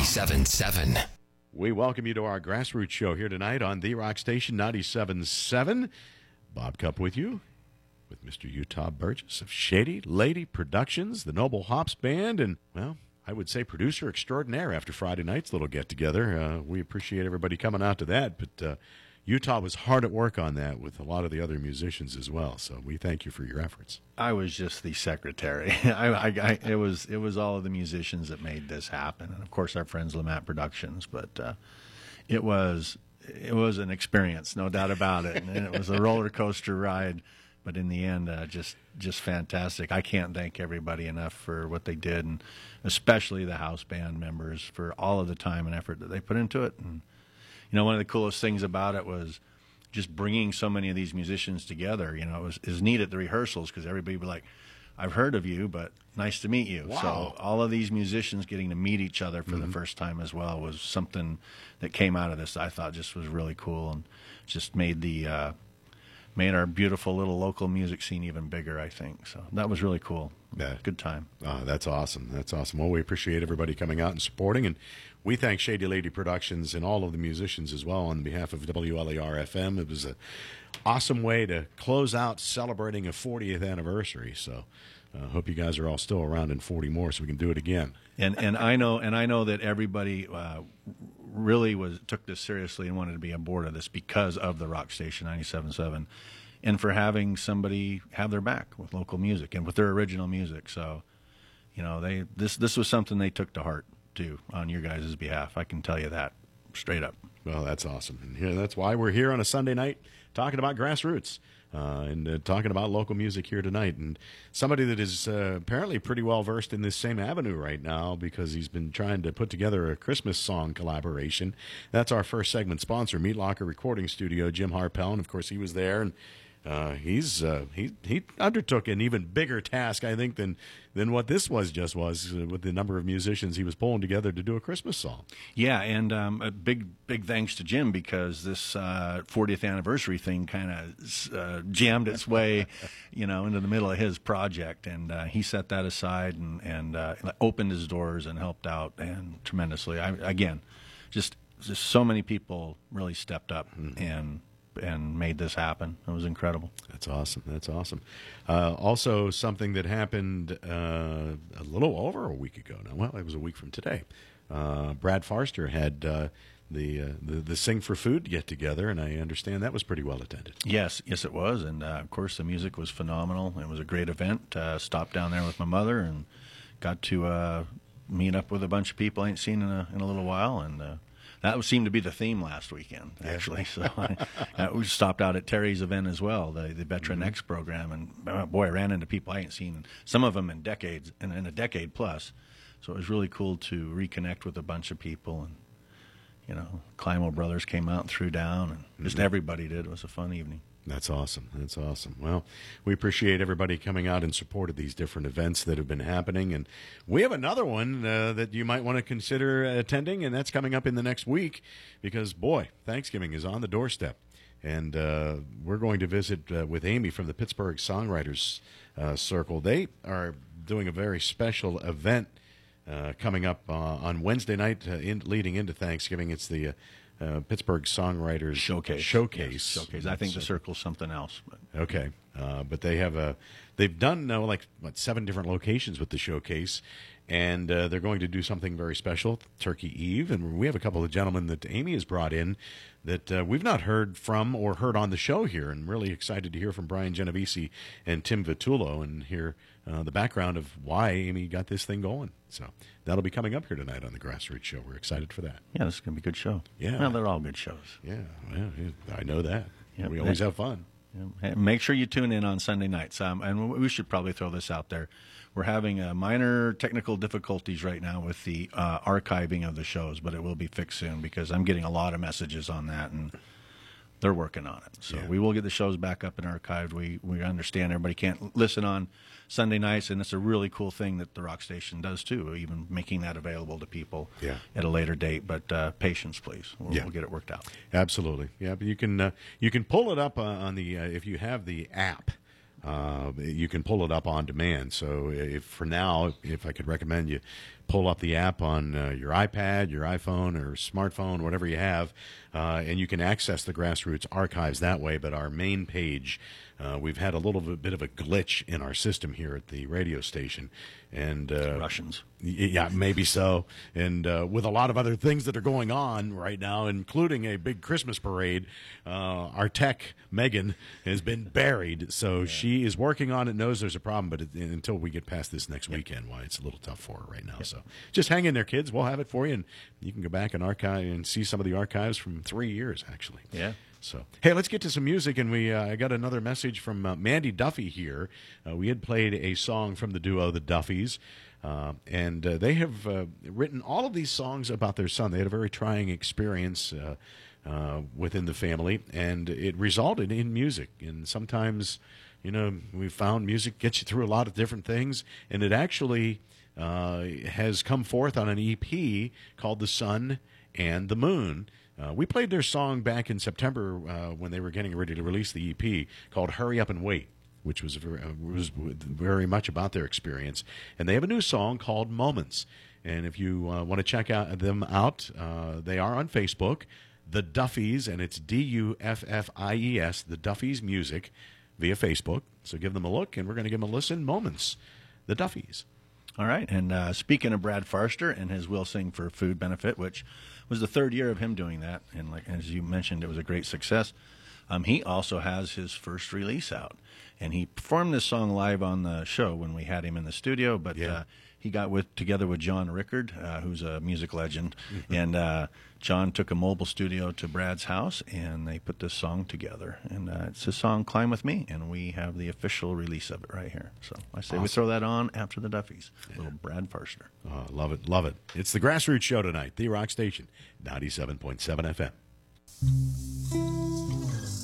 97.7. We welcome you to our grassroots show here tonight on The Rock Station 97.7. Bob Cup with you, with Mr. Utah Burgess of Shady Lady Productions, the Noble Hops Band, and, well, I would say producer extraordinaire after Friday night's little get together. Uh, we appreciate everybody coming out to that, but uh, Utah was hard at work on that with a lot of the other musicians as well. So we thank you for your efforts. I was just the secretary. I, I, I, it was it was all of the musicians that made this happen, and of course our friends Lamat Productions. But uh, it was it was an experience, no doubt about it, and it was a roller coaster ride. But in the end, uh, just just fantastic. I can't thank everybody enough for what they did, and especially the house band members for all of the time and effort that they put into it. And you know, one of the coolest things about it was just bringing so many of these musicians together. You know, it was, it was neat at the rehearsals because everybody would be like, I've heard of you, but nice to meet you. Wow. So all of these musicians getting to meet each other for Mm-hmm. the first time as well was something that came out of this. I thought just was really cool and just made the uh, made our beautiful little local music scene even bigger. I think so. That was really cool. Yeah. Good time. Uh, that's awesome. That's awesome. Well, we appreciate everybody coming out and supporting, and we thank Shady Lady Productions and all of the musicians as well on behalf of WLER FM. It was an awesome way to close out celebrating a 40th anniversary. So, I uh, hope you guys are all still around in 40 more, so we can do it again. And and I know and I know that everybody uh, really was took this seriously and wanted to be on board of this because of the Rock Station 97.7 and for having somebody have their back with local music and with their original music. So, you know, they this this was something they took to heart too on your guys' behalf. I can tell you that straight up. Well, that's awesome. And here, that's why we're here on a Sunday night talking about grassroots uh, and uh, talking about local music here tonight. And somebody that is uh, apparently pretty well versed in this same avenue right now because he's been trying to put together a Christmas song collaboration. That's our first segment sponsor, Meat Locker Recording Studio, Jim Harpel. And of course, he was there. And uh, he's uh, he he undertook an even bigger task, I think, than than what this was just was uh, with the number of musicians he was pulling together to do a Christmas song. Yeah, and um, a big big thanks to Jim because this uh, 40th anniversary thing kind of uh, jammed its way, you know, into the middle of his project, and uh, he set that aside and and uh, opened his doors and helped out and tremendously. I, again, just just so many people really stepped up and and made this happen. It was incredible. That's awesome. That's awesome. Uh, also, something that happened uh, a little over a week ago now. Well, it was a week from today. Uh, Brad Forster had uh, the, uh, the the Sing for Food get together, and I understand that was pretty well attended. Yes, yes, it was, and uh, of course the music was phenomenal. It was a great event. Uh, stopped down there with my mother and got to uh, meet up with a bunch of people I ain't seen in a in a little while, and uh, that seemed to be the theme last weekend actually. So I, uh, we stopped out at Terry's event as well, the the Veteran X program, and uh, boy, I ran into people I hadn't seen some of them in decades and in a decade plus. So it was really cool to reconnect with a bunch of people and. You know, Climo Brothers came out and threw down, and just everybody did. It was a fun evening. That's awesome. That's awesome. Well, we appreciate everybody coming out in support of these different events that have been happening. And we have another one uh, that you might want to consider attending, and that's coming up in the next week because, boy, Thanksgiving is on the doorstep. And uh, we're going to visit uh, with Amy from the Pittsburgh Songwriters uh, Circle. They are doing a very special event uh, coming up uh, on Wednesday night, in, leading into Thanksgiving. It's the uh, Pittsburgh Songwriters showcase. Showcase. Yes, showcase. I think the circle's something else. But Okay, uh, but they have a they've done uh, like what seven different locations with the showcase, and uh, they're going to do something very special, Turkey Eve, and we have a couple of gentlemen that Amy has brought in that uh, we've not heard from or heard on the show here, and really excited to hear from Brian Genovesi and Tim Vitullo and hear uh, the background of why Amy got this thing going. So that'll be coming up here tonight on the Grassroots Show. We're excited for that. yeah, this is going to be a good show. Yeah. Well, they're all good shows. Yeah, well, yeah, I know that. Yeah, we always have fun. Make sure you tune in on Sunday nights. Um, and we should probably throw this out there. We're having uh, minor technical difficulties right now with the uh, archiving of the shows, but it will be fixed soon because I'm getting a lot of messages on that, and they're working on it. So Yeah. we will get the shows back up and archived. We we understand everybody can't listen on Sunday nights, and it's a really cool thing that the Rock Station does too, even making that available to people Yeah. at a later date. But uh, patience, please. We'll, Yeah. we'll get it worked out. Absolutely, yeah. But you can uh, you can pull it up uh, on the uh, if you have the app uh, you can pull it up on demand. So if for now, if I could recommend you pull up the app on uh, your iPad, your iPhone, or smartphone, whatever you have, uh, and you can access the grassroots archives that way. But our main page, uh, we've had a little bit of a glitch in our system here at the radio station, and uh, Russians. yeah, maybe so. And uh, with a lot of other things that are going on right now, including a big Christmas parade, uh, our tech Megan has been buried. So she is working on it. Knows there's a problem, but it, until we get past this next weekend, why it's a little tough for her right now. So just hang in there, kids. We'll have it for you, and you can go back and archive and see some of the archives from three years actually. Yeah. So, hey, let's get to some music. And we uh, I got another message from uh, Mandy Duffy here. Uh, we had played a song from the duo, the Duffies. Uh, and uh, they have uh, written all of these songs about their son. They had a very trying experience within the family, and it resulted in music. And sometimes, you know, we found music gets you through a lot of different things, and it actually has come forth on an EP called The Sun and the Moon. Uh, we played their song back in September uh, when they were getting ready to release the EP called "Hurry Up and Wait," which was very, uh, was very much about their experience. And they have a new song called "Moments." And if you uh, want to check out them out, uh, they are on Facebook, the Duffies, and it's D U F F I E S, the Duffies Music, via Facebook. So give them a look, and we're going to give them a listen. "Moments," the Duffies. All right. And uh, speaking of Brad Farster and his Will Sing for Food benefit, which was the third year of him doing that, and like as you mentioned, it was a great success. Um, he also has his first release out, and he performed this song live on the show when we had him in the studio. But Yeah. uh, he got with together with John Rickard, uh, who's a music legend, and uh, John took a mobile studio to Brad's house, and they put this song together. And uh, it's a song "Climb with Me," and we have the official release of it right here. So I say we throw that on after the Duffies. Little Brad Farster. Oh, love it, love it. It's the Grassroots Show tonight, the Rock Station, 97.7 FM. So sweet,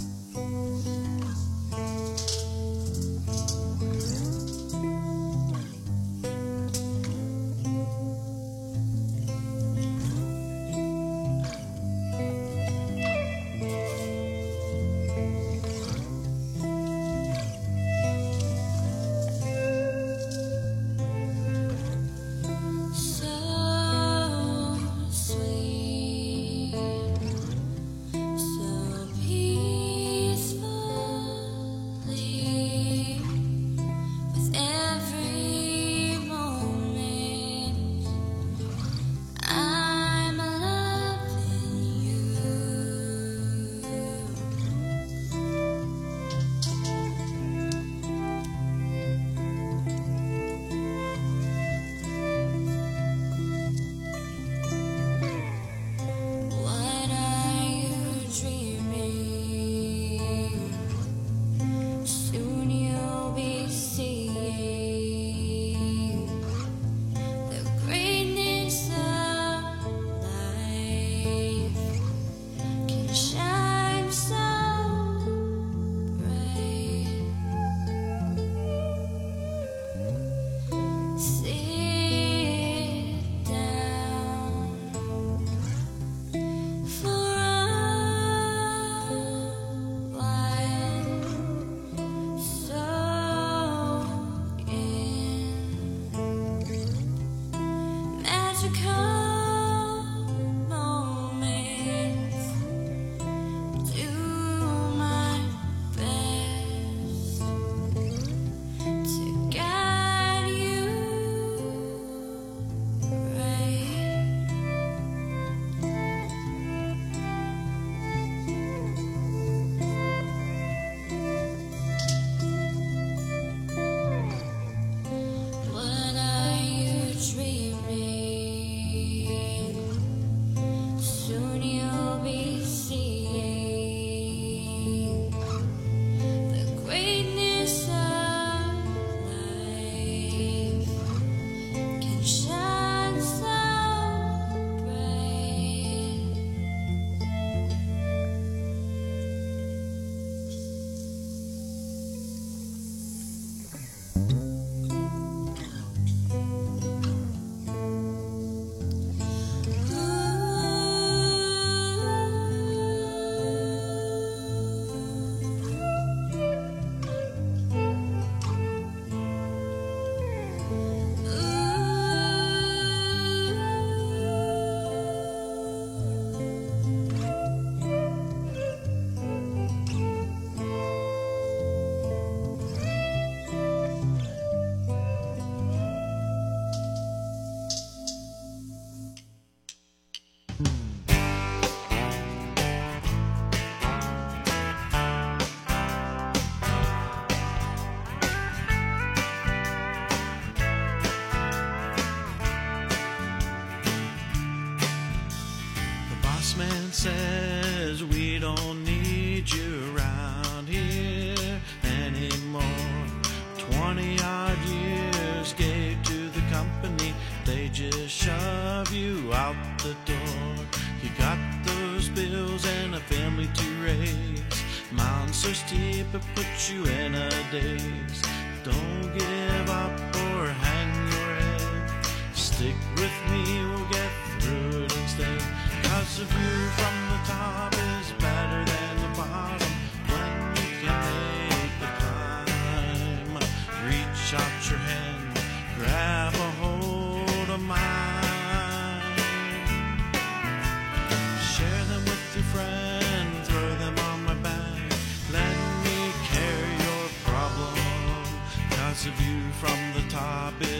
you in a daze.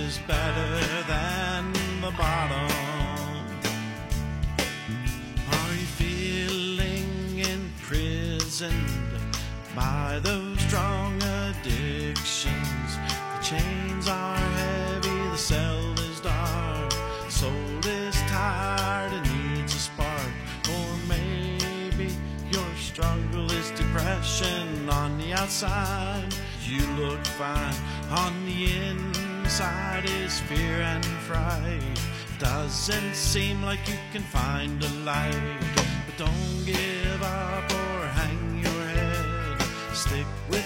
Is better than the bottom. Are you feeling imprisoned by those strong addictions? The chains are heavy, the cell is dark, soul is tired and needs a spark. Or maybe your struggle is depression on the outside. You look fine on the inside is fear and fright. Doesn't seem like you can find a light. But don't give up or hang your head. Stick with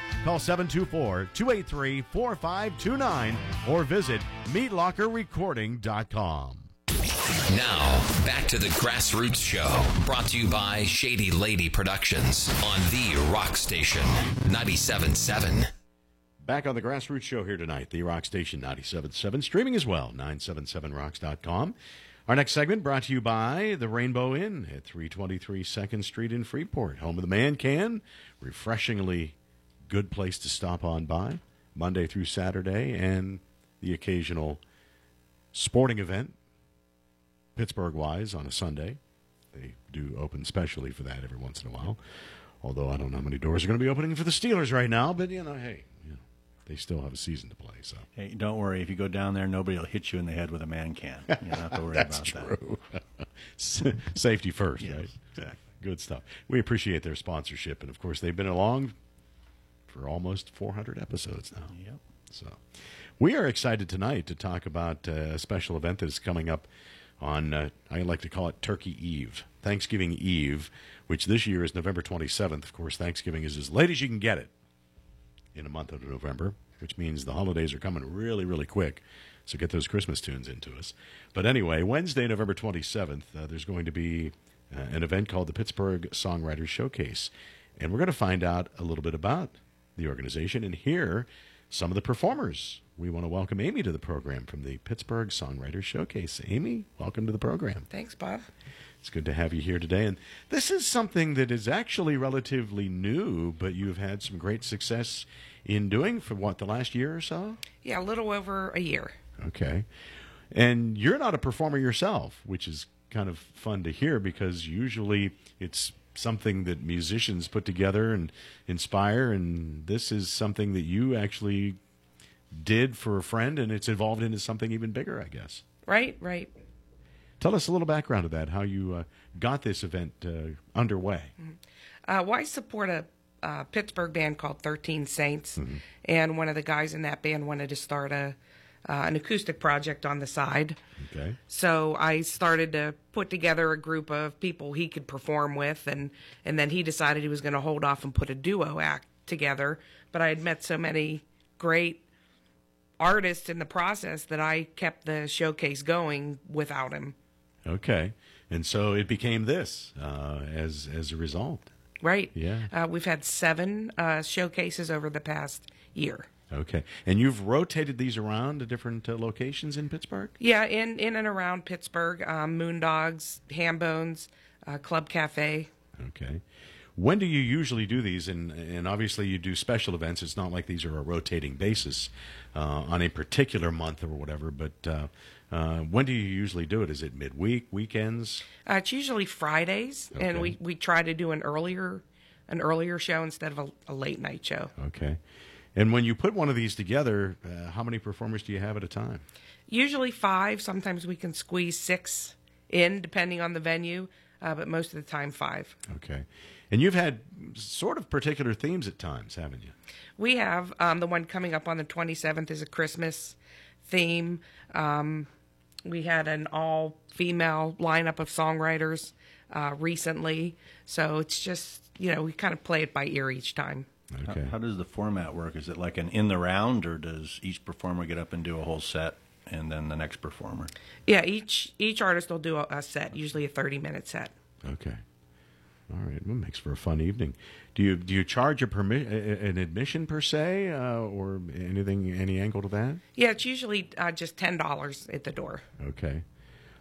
Call 724 283 4529 or visit meatlockerrecording.com. Now, back to the Grassroots Show, brought to you by Shady Lady Productions on the Rock Station 97.7. Back on the Grassroots Show here tonight, the Rock Station 97.7, streaming as well, 977rocks.com. Our next segment brought to you by the Rainbow Inn at 323 2nd Street in Freeport, home of the Man Can. Refreshingly good place to stop on by Monday through Saturday and the occasional sporting event, Pittsburgh wise, on a Sunday. They do open specially for that every once in a while. Although I don't know how many doors are going to be opening for the Steelers right now, but you know, hey, you know, they still have a season to play. So Hey, don't worry. If you go down there, nobody will hit you in the head with a man can. You don't have to worry that's about that. true. Safety first, Yes, right? exactly. Good stuff. We appreciate their sponsorship, and of course, they've been along for almost 400 episodes now. Yep. So, we are excited tonight to talk about uh, a special event that is coming up on, uh, I like to call it Turkey Eve, Thanksgiving Eve, which this year is November 27th. Of course, Thanksgiving is as late as you can get it in a month of November, which means the holidays are coming really, really quick. So get those Christmas tunes into us. But anyway, Wednesday, November 27th, uh, there's going to be uh, an event called the Pittsburgh Songwriters Showcase. And we're going to find out a little bit about the organization and hear some of the performers. We want to welcome Amy to the program from the Pittsburgh Songwriters Showcase. Amy, welcome to the program. Thanks, Bob. It's good to have you here today. And this is something that is actually relatively new, but you've had some great success in doing for what, the last year or so? Yeah, a little over a year. Okay. And you're not a performer yourself, which is kind of fun to hear because usually it's something that musicians put together and inspire. And this is something that you actually did for a friend, and it's evolved into something even bigger, I guess. Right, right. Tell us a little background of that, how you uh, got this event uh, underway. Uh, well, I support a, uh Pittsburgh band called Thirteen Saints, and one of the guys in that band wanted to start a uh, an acoustic project on the side. Okay. So I started to put together a group of people he could perform with, and and then he decided he was going to hold off and put a duo act together. But I had met so many great artists in the process that I kept the showcase going without him. Okay. And so it became this uh, as as a result. Right. Yeah. Uh, we've had seven uh, showcases over the past year. Okay. And you've rotated these around to different uh, locations in Pittsburgh? Yeah, in in and around Pittsburgh, um, Moondogs, Hambones, uh, Club Cafe. Okay. When do you usually do these? And, and obviously, you do special events. It's not like these are a rotating basis uh, on a particular month or whatever. But uh, uh, when do you usually do it? Is it midweek, weekends? Uh, it's usually Fridays, Okay. and we, we try to do an earlier an earlier show instead of a, a late night show. Okay. And when you put one of these together, uh, how many performers do you have at a time? Usually five. Sometimes we can squeeze six in, depending on the venue, uh, but most of the time five. Okay. And you've had sort of particular themes at times, haven't you? We have um, the one coming up on the 27th is a Christmas theme. Um, we had an all female lineup of songwriters uh, recently. So it's just, you know, we kind of play it by ear each time. How- Okay. How, does the format work? Is it like an in the round, or does each performer get up and do a whole set, and then the next performer? Yeah, each each artist will do a, a set, usually a 30 minute set. Okay. All right. Well, makes for a fun evening. Do you do you charge a permi- an admission per se, uh, or anything any angle to that? Yeah, it's usually uh, just $10 at the door. Okay.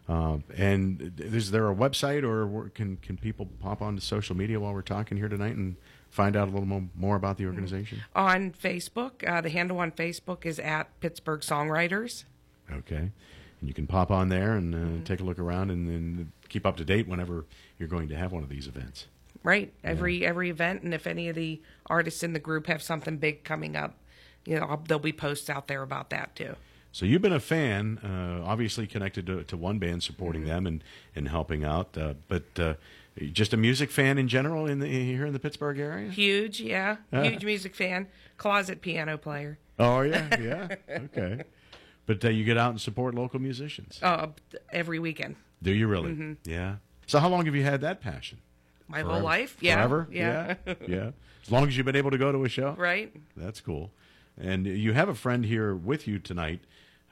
Uh, and is there a website, or can can people pop onto social media while we're talking here tonight and find out a little mo- more about the organization? On Facebook, uh, the handle on Facebook is at Pittsburgh Songwriters. Okay. And you can pop on there and uh, take a look around and, and keep up to date whenever you're going to have one of these events. Right. Every every event, and if any of the artists in the group have something big coming up, you know, I'll, there'll be posts out there about that too. So you've been a fan, uh, obviously connected to, to one band, supporting them and, and helping out, uh, but uh, just a music fan in general in the, here in the Pittsburgh area. Huge, yeah, huge music fan, closet piano player. Oh yeah, yeah, okay. But uh, you get out and support local musicians. Uh, every weekend, Do you really? Yeah. So how long have you had that passion? my Forever? whole life. Yeah, Forever? yeah, yeah. yeah. As long as you've been able to go to a show. right. That's cool. And you have a friend here with you tonight,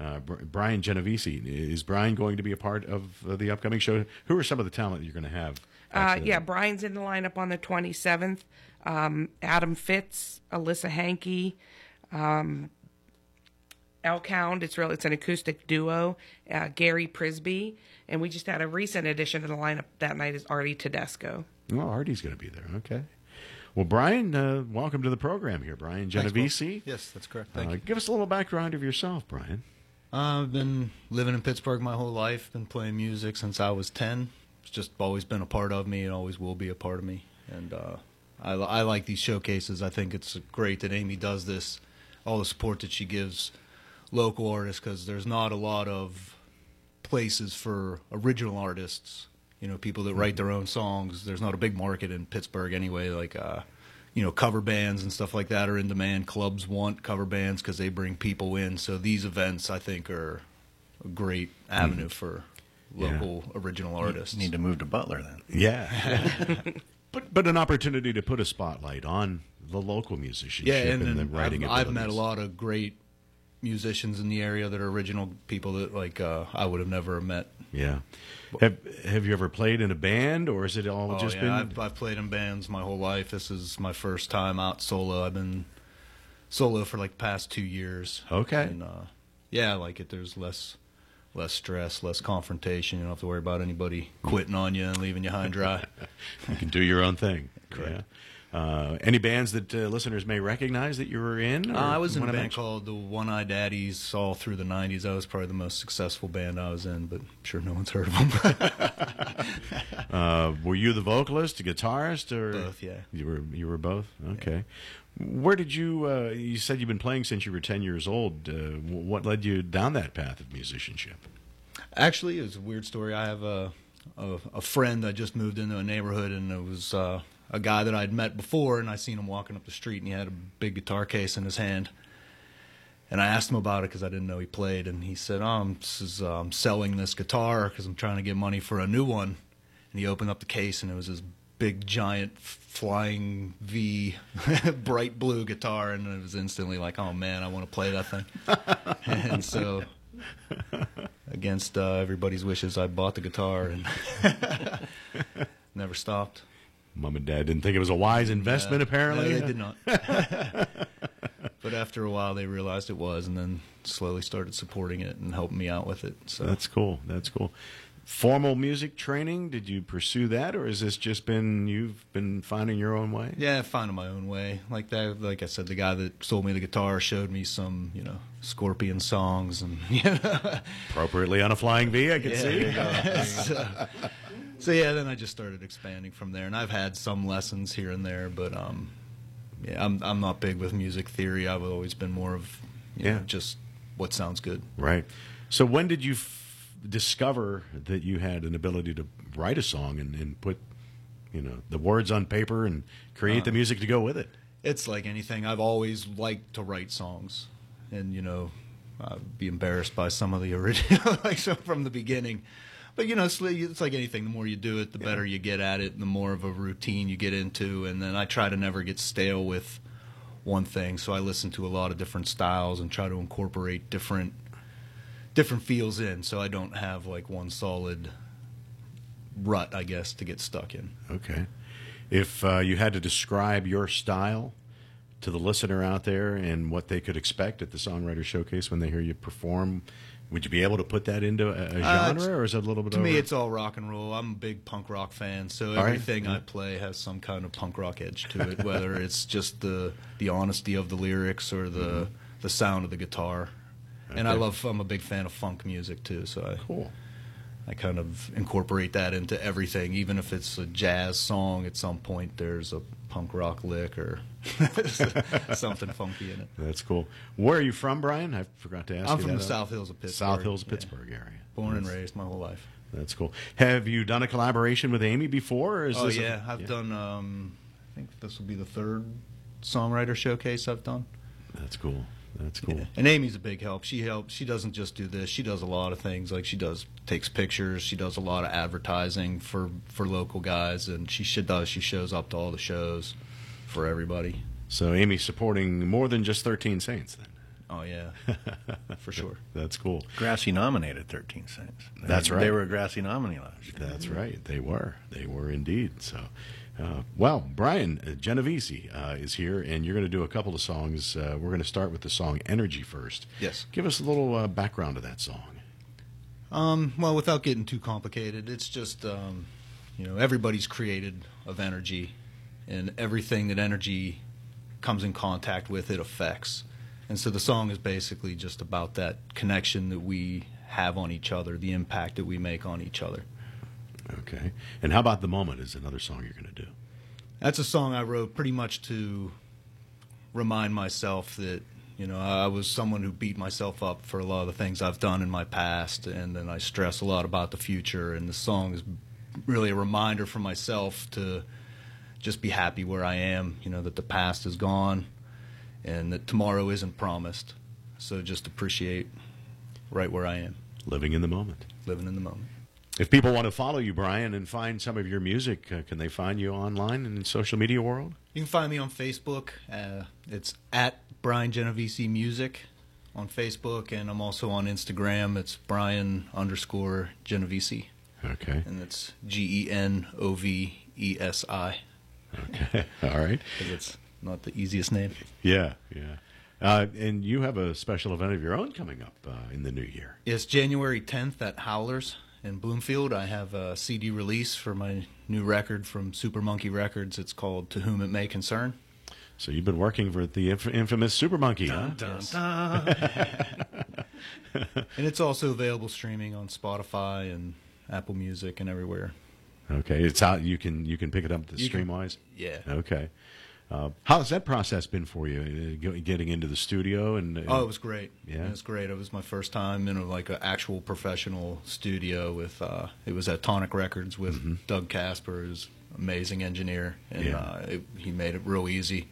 uh, Brian Genovesi. Is Brian going to be a part of uh, the upcoming show? Who are some of the talent you're going to have? Uh, yeah, Brian's in the lineup on the 27th. Um, Adam Fitz, Alyssa Hankey, um, Elkhound. It's real. It's an acoustic duo. Uh, Gary Prisby, and we just had a recent addition to the lineup that night is Artie Tedesco. Well, Artie's going to be there. Okay. Well, Brian, uh, welcome to the program here, Brian Thanks, Genovesi. Will. Yes, that's correct. Thank Uh, you. give us a little background of yourself, Brian. I've been living in Pittsburgh my whole life. Been playing music since I was ten. It's just always been a part of me. and always will be a part of me. And uh, I, I like these showcases. I think it's great that Amy does this. All the support that she gives local artists because there's not a lot of places for original artists. You know, people that write their own songs. There's not a big market in Pittsburgh anyway. Like, uh, you know, cover bands and stuff like that are in demand. Clubs want cover bands because they bring people in. So these events, I think, are a great avenue for Yeah. local original artists. Need to move to Butler then. Yeah. but but an opportunity to put a spotlight on the local musicianship yeah, and, and, the then writing I've, I've met a lot of great musicians in the area that are original people that like uh, I would have never met. Yeah. Have Have you ever played in a band, or has it all Oh, just yeah, been? I've, I've played in bands my whole life. This is my first time out solo. I've been solo for like the past two years. Okay. And uh, yeah, I like it. There's less less stress, less confrontation. You don't have to worry about anybody quitting on you and leaving you high and dry. you can do your own thing. Correct. Yeah. Uh, any bands that uh, listeners may recognize that you were in? Uh, I was in a band called the One Eye Daddies all through the '90s. That was probably the most successful band I was in, but I'm sure no one's heard of them. Uh, were you the vocalist, the guitarist, or Both, yeah. You were you were both. Okay. Where did you? Uh, you said you've been playing since you were ten years old. Uh, what led you down that path of musicianship? Actually, it was a weird story. I have a a, a friend that just moved into a neighborhood, and it was uh, a guy that I'd met before, and I seen him walking up the street, and he had a big guitar case in his hand. And I asked him about it because I didn't know he played, and he said, "Oh, I'm, is, uh, I'm selling this guitar because I'm trying to get money for a new one." And he opened up the case, and it was this big, giant, flying V, bright blue guitar, and it was instantly like, "Oh man, I want to play that thing." and so against uh, everybody's wishes, I bought the guitar and never stopped. Mom and Dad didn't think it was a wise investment. Uh, apparently, no, they did not. but after a while, they realized it was, and then slowly started supporting it and helping me out with it. So That's cool. That's cool. Formal music training? Did you pursue that, or has this just been you've been finding your own way? yeah, finding my own way. Like that, like I said, the guy that sold me the guitar showed me some, you know, Scorpion songs, and you know, Appropriately on a flying V, I can see. so, so yeah, then I just started expanding from there, and I've had some lessons here and there, but um, yeah, I'm I'm not big with music theory. I've always been more of you Yeah. know, just what sounds good. Right. So when did you f- discover that you had an ability to write a song and, and put, you know, the words on paper and create Uh, the music to go with it? It's like anything. I've always liked to write songs, and you know, I'd be embarrassed by some of the original, like so from the beginning. But you know, it's, it's like anything. The more you do it, the better you get at it, and the more of a routine you get into. And then I try to never get stale with one thing. So I listen to a lot of different styles and try to incorporate different different feels in. So I don't have like one solid rut, I guess, to get stuck in. Okay. If uh, you had to describe your style to the listener out there and what they could expect at the Songwriter Showcase when they hear you perform, would you be able to put that into a, a Uh, genre, it's- or is it a little bit To over? me, it's all rock and roll. I'm a big punk rock fan, so right. everything I play has some kind of punk rock edge to it. Whether it's just the the honesty of the lyrics or the the sound of the guitar. And I love. I'm a big fan of funk music too, so I cool. I kind of incorporate that into everything. Even if it's a jazz song, at some point there's a punk rock lick or something funky in it. That's cool. Where are you from, Brian? I forgot to ask I'm you from the South Hills of Pittsburgh. South Hills, yeah. Pittsburgh area. Born and raised my whole life. That's cool. Have you done a collaboration with Amy before? Or is Oh yeah, I've done. Um, I think this will be the third songwriter showcase I've done. That's cool. That's cool. And Amy's a big help. She helps. She doesn't just do this. She does a lot of things. Like she does takes pictures. She does a lot of advertising for for local guys, and she should does. She shows up to all the shows for everybody. So Amy's supporting more than just Thirteen Saints. Then Oh yeah, for sure. that's cool. Grassy nominated 13 Saints. That's right. They were a Grassy nominee last year. That's right. They were. They were indeed. So Uh, well, Brian uh, Genovesi uh, is here, and you're going to do a couple of songs. Uh, we're going to start with the song "Energy" first. Yes. Give us a little uh, background to that song. Um, well, without getting too complicated, it's just um, you know everybody's created of energy, and everything that energy comes in contact with it affects. And so the song is basically just about that connection that we have on each other, the impact that we make on each other. Okay. And how about "The Moment" is another song you're going to do? That's a song I wrote pretty much to remind myself that you know I was someone who beat myself up for a lot of the things I've done in my past, and then I stress a lot about the future. And the song is really a reminder for myself to just be happy where I am. You know that the past is gone, and that tomorrow isn't promised. So just appreciate right where I am, Living in the moment. living in the moment. If people want to follow you, Brian, and find some of your music, uh, can they find you online and in social media world? You can find me on Facebook. Uh, it's at Brian Genovesi Music on Facebook, and I'm also on Instagram. It's Brian underscore Genovesi, Okay. and it's G E N O V E S I. Okay. All right. Because it's not the easiest name. Yeah. Yeah. Uh, and you have a special event of your own coming up uh, in the new year. It's January 10th at Howlers in Bloomfield. I have a CD release for my new record from Super Monkey Records. It's called To Whom It May Concern. So you've been working for the inf- infamous Super Monkey, huh? And it's also available streaming on Spotify and Apple Music and everywhere. Okay, it's out. You can you can pick it up the You can- Streamwise. Yeah. Okay. Uh, how's that process been for you? uh, Getting into the studio and uh, Oh, it was great. Yeah? it was great. It was my first time in a, like an actual professional studio with. Uh, it was at Tonic Records with Doug Casper, who's an amazing engineer, and Yeah. uh, it, he made it real easy.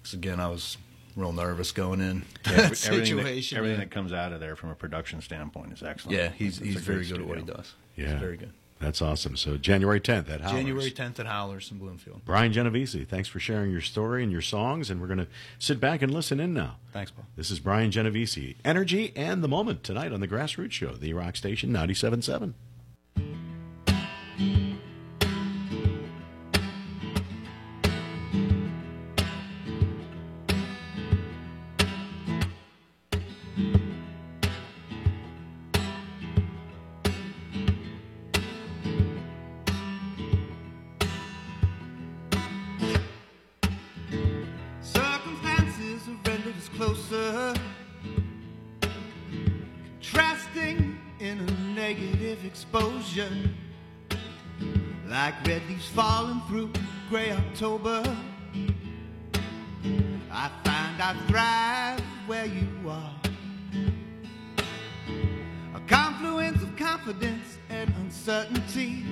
Because again, I was real nervous going in Yeah, that everything, that, situation. everything and- that comes out of there from a production standpoint is excellent. yeah, he's It's he's very good at what he does. Yeah. he's very good. That's awesome. So January 10th at Howlers. January 10th at Howlers in Bloomfield. Brian Genovesi, thanks for sharing your story and your songs, and we're going to sit back and listen in now. Thanks, Paul. This is Brian Genovesi, Energy and the Moment tonight on the Grassroots Show, the Rock Station 97.7. in a negative exposure, like red leaves falling through gray October. I find I thrive where you are. A confluence of confidence and uncertainty,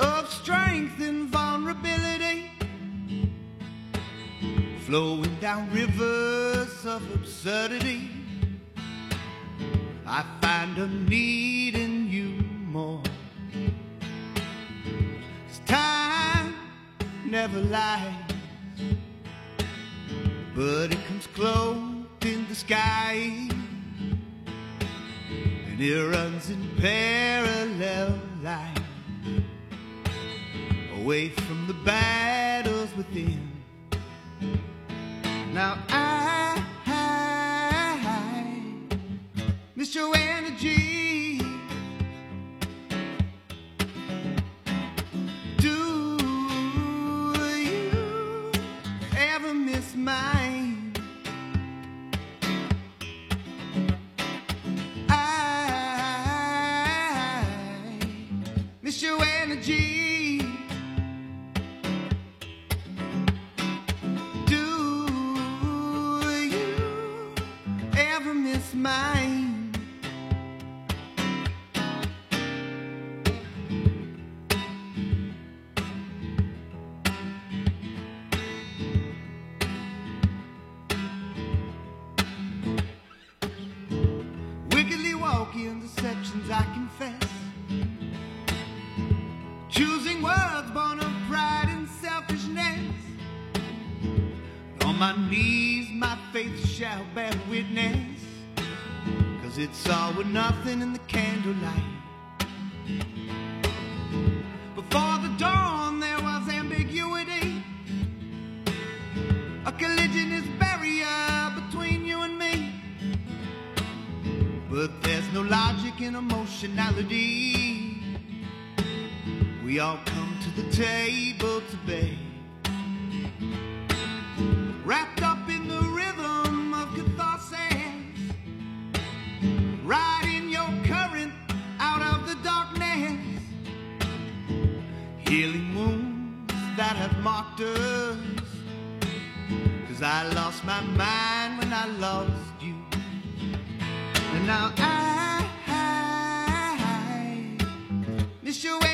of strength and vulnerability flowing down rivers of absurdity. I find a need in you more. 'Cause time never lies, but it comes cloaked in the sky, and it runs in parallel lines away from the battles within. Now I miss your energy. Do you ever miss mine? I miss your energy. Nothing in the candlelight. Miss your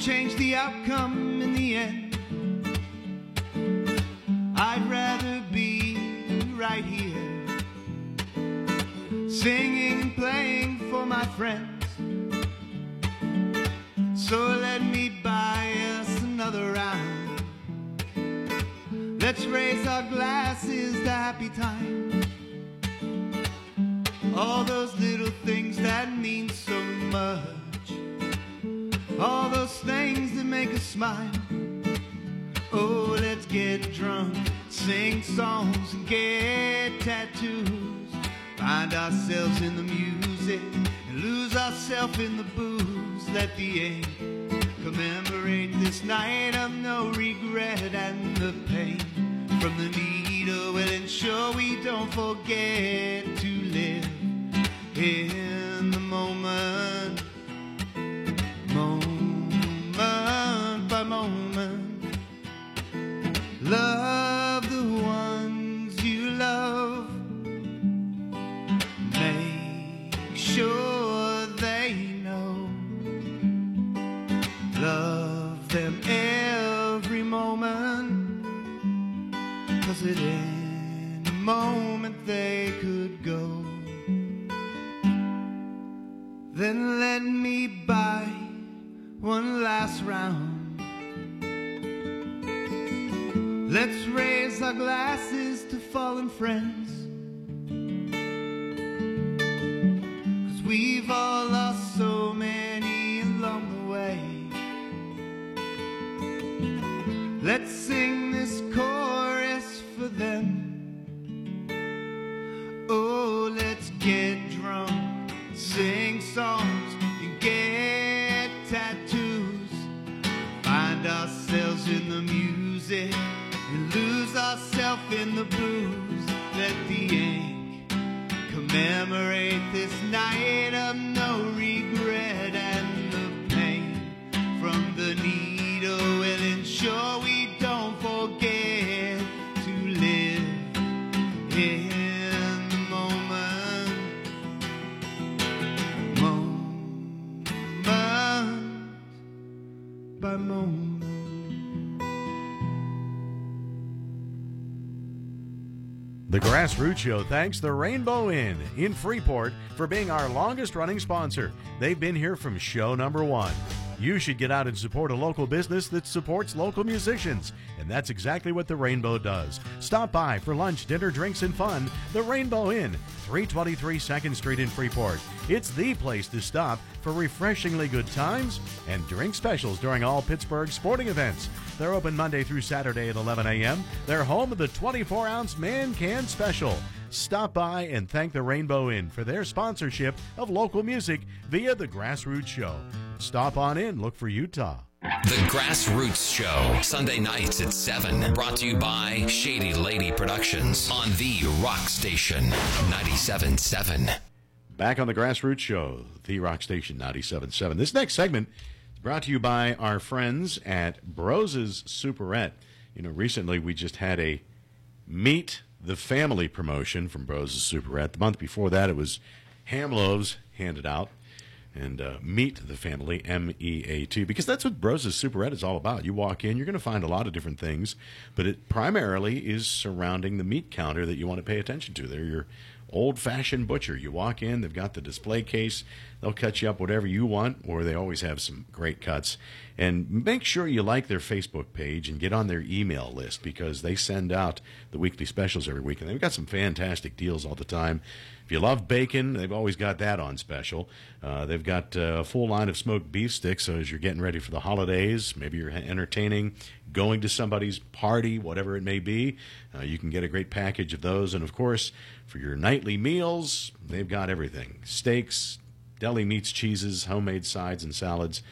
change the outcome in the end. I'd rather be right here, singing and playing for my friends. So let me buy us another round. Let's raise our glasses to happy times. All those little things that mean so much all those things that make us smile. Oh, let's get drunk, sing songs, and get tattoos. Find ourselves in the music and lose ourselves in the booze. Let the ink commemorate this night of no regret and the pain from the needle will ensure we don't forget to live in Love the ones you love. Make sure they know. Love them every moment. Cause at any moment they could go. Then let me buy one last round. Let's raise our glasses to fallen friends. Cause we've all lost so many along the way. Let's sing this chorus for them. Oh, let's get drunk, sing songs, and get tattoos. Find ourselves in the music ourselves in the blues. Let the ink commemorate this night of no regret and the pain from the needle will ensure we don't forget to live in the moment. Moment by moment. The Grassroots Show thanks the Rainbow Inn in Freeport for being our longest running sponsor. They've been here from show number one. You should get out and support a local business that supports local musicians, and that's exactly what the Rainbow does. Stop by for lunch, dinner, drinks, and fun. The Rainbow Inn, 323 2nd Street in Freeport. It's the place to stop for refreshingly good times and drink specials during all Pittsburgh sporting events. They're open Monday through Saturday at 11 a.m. They're home of the 24 ounce man can special. Stop by and thank the Rainbow Inn for their sponsorship of local music via the Grassroots Show. Stop on in, look for Utah. The Grassroots Show, Sunday nights at 7. Brought to you by Shady Lady Productions on the Rock Station 97.7. Back on the Grassroots Show, the Rock Station 97.7. This next segment is brought to you by our friends at Broses Superette. You know, recently we just had a Meet the Family promotion from Broses Superette. The month before that, it was ham loaves handed out. And uh, meet the family, M E A T, because that's what Broses Superette is all about. You walk in, you're going to find a lot of different things, but it primarily is surrounding the meat counter that you want to pay attention to. They're your old fashioned butcher. You walk in, they've got the display case, they'll cut you up whatever you want, or they always have some great cuts. And make sure you like their Facebook page and get on their email list because they send out the weekly specials every week. And they've got some fantastic deals all the time. If you love bacon, they've always got that on special. Uh, they've got uh, a full line of smoked beef sticks. So as you're getting ready for the holidays, maybe you're entertaining, going to somebody's party, whatever it may be, uh, you can get a great package of those. And of course, for your nightly meals, they've got everything steaks, deli meats, cheeses, homemade sides and salads.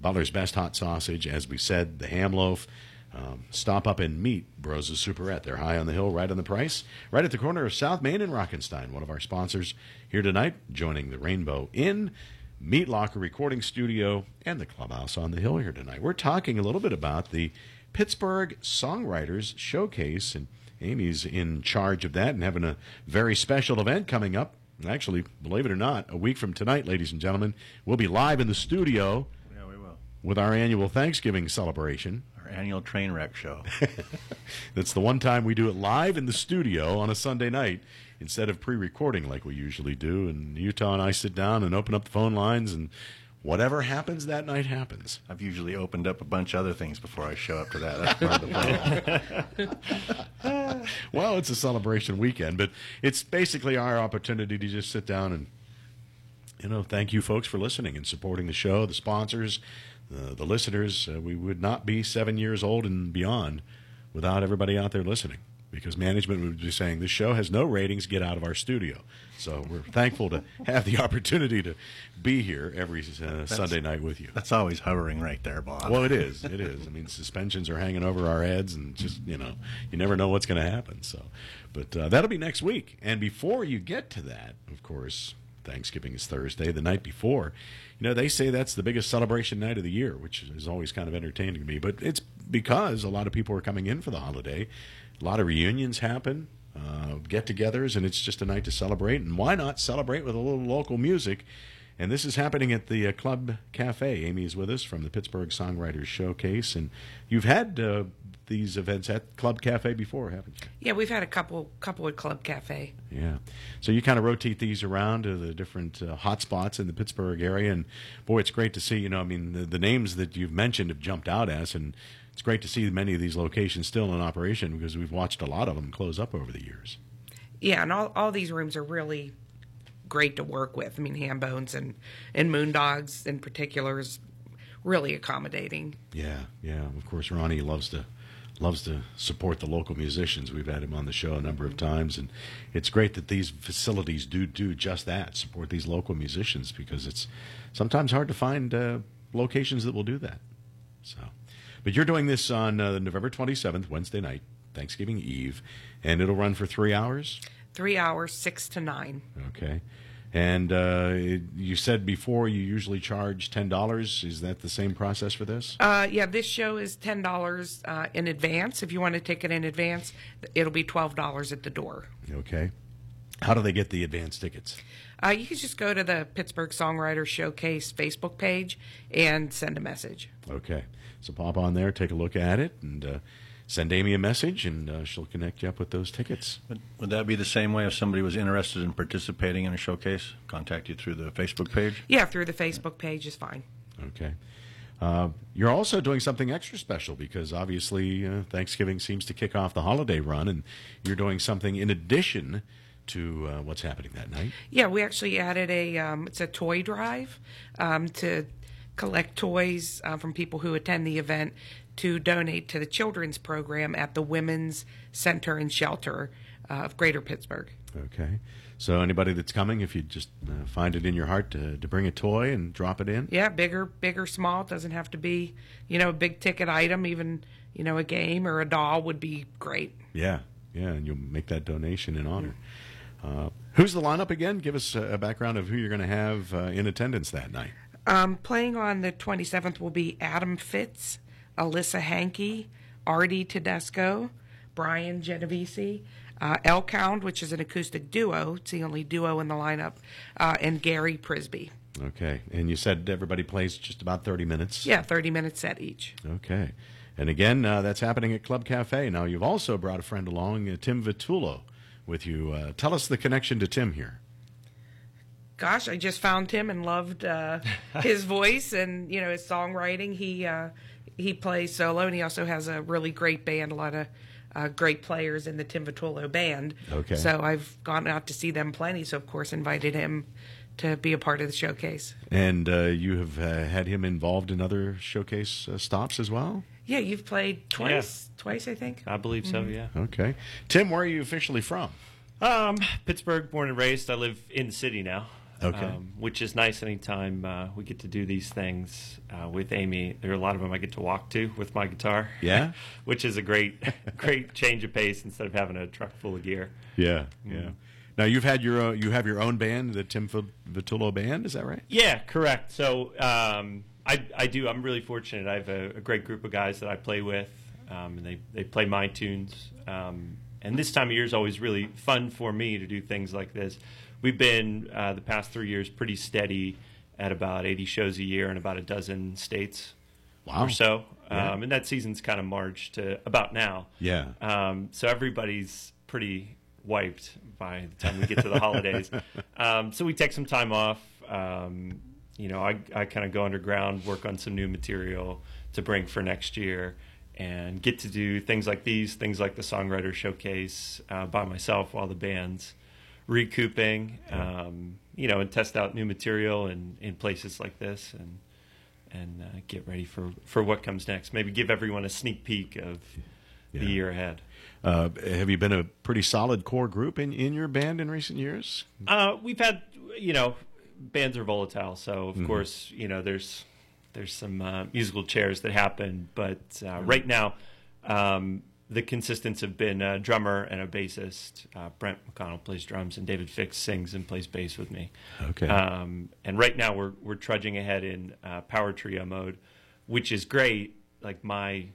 Butler's Best Hot Sausage, as we said, the ham loaf. Um, stop up and meet Broses Superette. They're high on the hill, right on the price, right at the corner of South Main and Rockenstein. One of our sponsors here tonight, joining the Rainbow Inn, Meat Locker Recording Studio, and the Clubhouse on the Hill here tonight. We're talking a little bit about the Pittsburgh Songwriters Showcase, and Amy's in charge of that and having a very special event coming up. Actually, believe it or not, a week from tonight, ladies and gentlemen, we'll be live in the studio Yeah, we will. with our annual Thanksgiving celebration. Annual train wreck show. That's the one time we do it live in the studio on a Sunday night instead of pre recording like we usually do. And Utah and I sit down and open up the phone lines, and whatever happens that night happens. I've usually opened up a bunch of other things before I show up to that. That's part of the problem. Well, it's a celebration weekend, but it's basically our opportunity to just sit down and, you know, thank you folks for listening and supporting the show, the sponsors, the, the listeners. Uh, we would not be seven years old and beyond without everybody out there listening because management would be saying this show has no ratings, get out of our studio. So we're thankful to have the opportunity to be here every uh, Sunday night with you. That's always hovering right there, Bob. Well, it is. It is. I mean, suspensions are hanging over our heads, and just you know, you never know what's going to happen. So, but uh, that'll be next week. And before you get to that, of course, Thanksgiving is Thursday. The night before, you know, they say that's the biggest celebration night of the year, which is always kind of entertaining to me. But it's because a lot of people are coming in for the holiday. A lot of reunions happen, uh, get-togethers, and it's just a night to celebrate. And why not celebrate with a little local music? And this is happening at the uh, Club Cafe. Amy is with us from the Pittsburgh Songwriters Showcase, and you've had uh, these events at Club Cafe before, haven't you? Yeah, we've had a couple couple at Club Cafe. Yeah. So you kind of rotate these around to the different uh, hot spots in the Pittsburgh area, and boy, it's great to see. You know, I mean, the, the names that you've mentioned have jumped out as, and it's great to see many of these locations still in operation because we've watched a lot of them close up over the years. Yeah, and all, all these rooms are really great to work with. I mean, Hambones and, and Moondogs in particular is really accommodating. Yeah, yeah. Of course, Ronnie loves to loves to support the local musicians. We've had him on the show a number of times, and it's great that these facilities do do just that support these local musicians because it's sometimes hard to find uh, locations that will do that. So, but you're doing this on uh, November 27th, Wednesday night, Thanksgiving Eve, and it'll run for three hours. Three hours, six to nine. Okay. And uh, it- you said before you usually charge ten dollars. Is that the same process for this? Uh, yeah, this show is ten dollars uh, in advance. If you want a ticket in advance, it'll be twelve dollars at the door. Okay. How do they get the advance tickets? Uh, you can just go to the Pittsburgh Songwriter Showcase Facebook page and send a message. Okay. So pop on there, take a look at it, and uh, send Amy a message, and uh, she'll connect you up with those tickets. Would, would that be the same way if somebody was interested in participating in a showcase? Contact you through the Facebook page? Yeah, through the Facebook page is fine. Okay. Uh, you're also doing something extra special because obviously uh, Thanksgiving seems to kick off the holiday run, and you're doing something in addition to uh, what's happening that night. Yeah, we actually added a um, it's a toy drive um, to collect toys uh, from people who attend the event to donate to the children's program at the Women's Center and Shelter uh, of Greater Pittsburgh. Okay. So anybody that's coming, if you just uh, find it in your heart to, to bring a toy and drop it in. Yeah, bigger, bigger, small. It doesn't have to be, you know, a big ticket item. Even, you know, a game or a doll would be great. Yeah, yeah, and you'll make that donation in honor. Uh, who's the lineup again? Give us a, a background of who you're going to have uh, in attendance that night. Um, playing on the 27th will be Adam Fitz, Alyssa Hankey, Artie Tedesco, Brian Genovesi, uh, Elkound, which is an acoustic duo. It's the only duo in the lineup, uh, and Gary Prisby. Okay, and you said everybody plays just about 30 minutes. Yeah, 30 minutes set each. Okay, and again, uh, that's happening at Club Cafe. Now, you've also brought a friend along, uh, Tim Vitullo, with you. Uh, tell us the connection to Tim here. Gosh, I just found him and loved uh, his voice and you know his songwriting. He uh, he plays solo and he also has a really great band. A lot of uh, great players in the Tim Vitullo band. Okay. So I've gone out to see them plenty. So of course invited him to be a part of the showcase. And uh, you have uh, had him involved in other showcase uh, stops as well? Yeah, you've played twice. Twice, I think. I believe so. Yeah. Okay. Tim, where are you officially from? Um, Pittsburgh, born and raised. I live in the city now. Okay. Um, which is nice anytime uh, we get to do these things uh, with Amy. There are a lot of them I get to walk to with my guitar. Yeah? which is a great, great change of pace instead of having a truck full of gear. Yeah, yeah. Now you've had your own, you have your own band, the Tim Vit- Vitullo band. Is that right? Yeah, correct. So um, I, I do. I'm really fortunate. I have a, a great group of guys that I play with, um, and they, they play my tunes. Um, and this time of year is always really fun for me to do things like this. We've been uh, the past three years pretty steady at about 80 shows a year in about a dozen states Wow. or so. Yeah. Um, and that season's kind of marched to about now. Yeah. Um, so everybody's pretty wiped by the time we get to the holidays. Um, so we take some time off. Um, you know, I, I kind of go underground, work on some new material to bring for next year, and get to do things like these, things like the songwriter showcase uh, by myself while the band's recouping. Um, you know, and test out new material in, in places like this, and and uh, get ready for for what comes next. Maybe give everyone a sneak peek of Yeah. the year ahead. Uh, have you been a pretty solid core group in, in your band in recent years? Uh, we've had, you know, bands are volatile, so of course, you know, there's there's some uh, musical chairs that happen, but uh, right now, um, the consistents have been a drummer and a bassist. Uh, Brent McConnell plays drums, and David Fix sings and plays bass with me. Okay. Um, and right now, we're we're trudging ahead in uh, power trio mode, which is great. Like my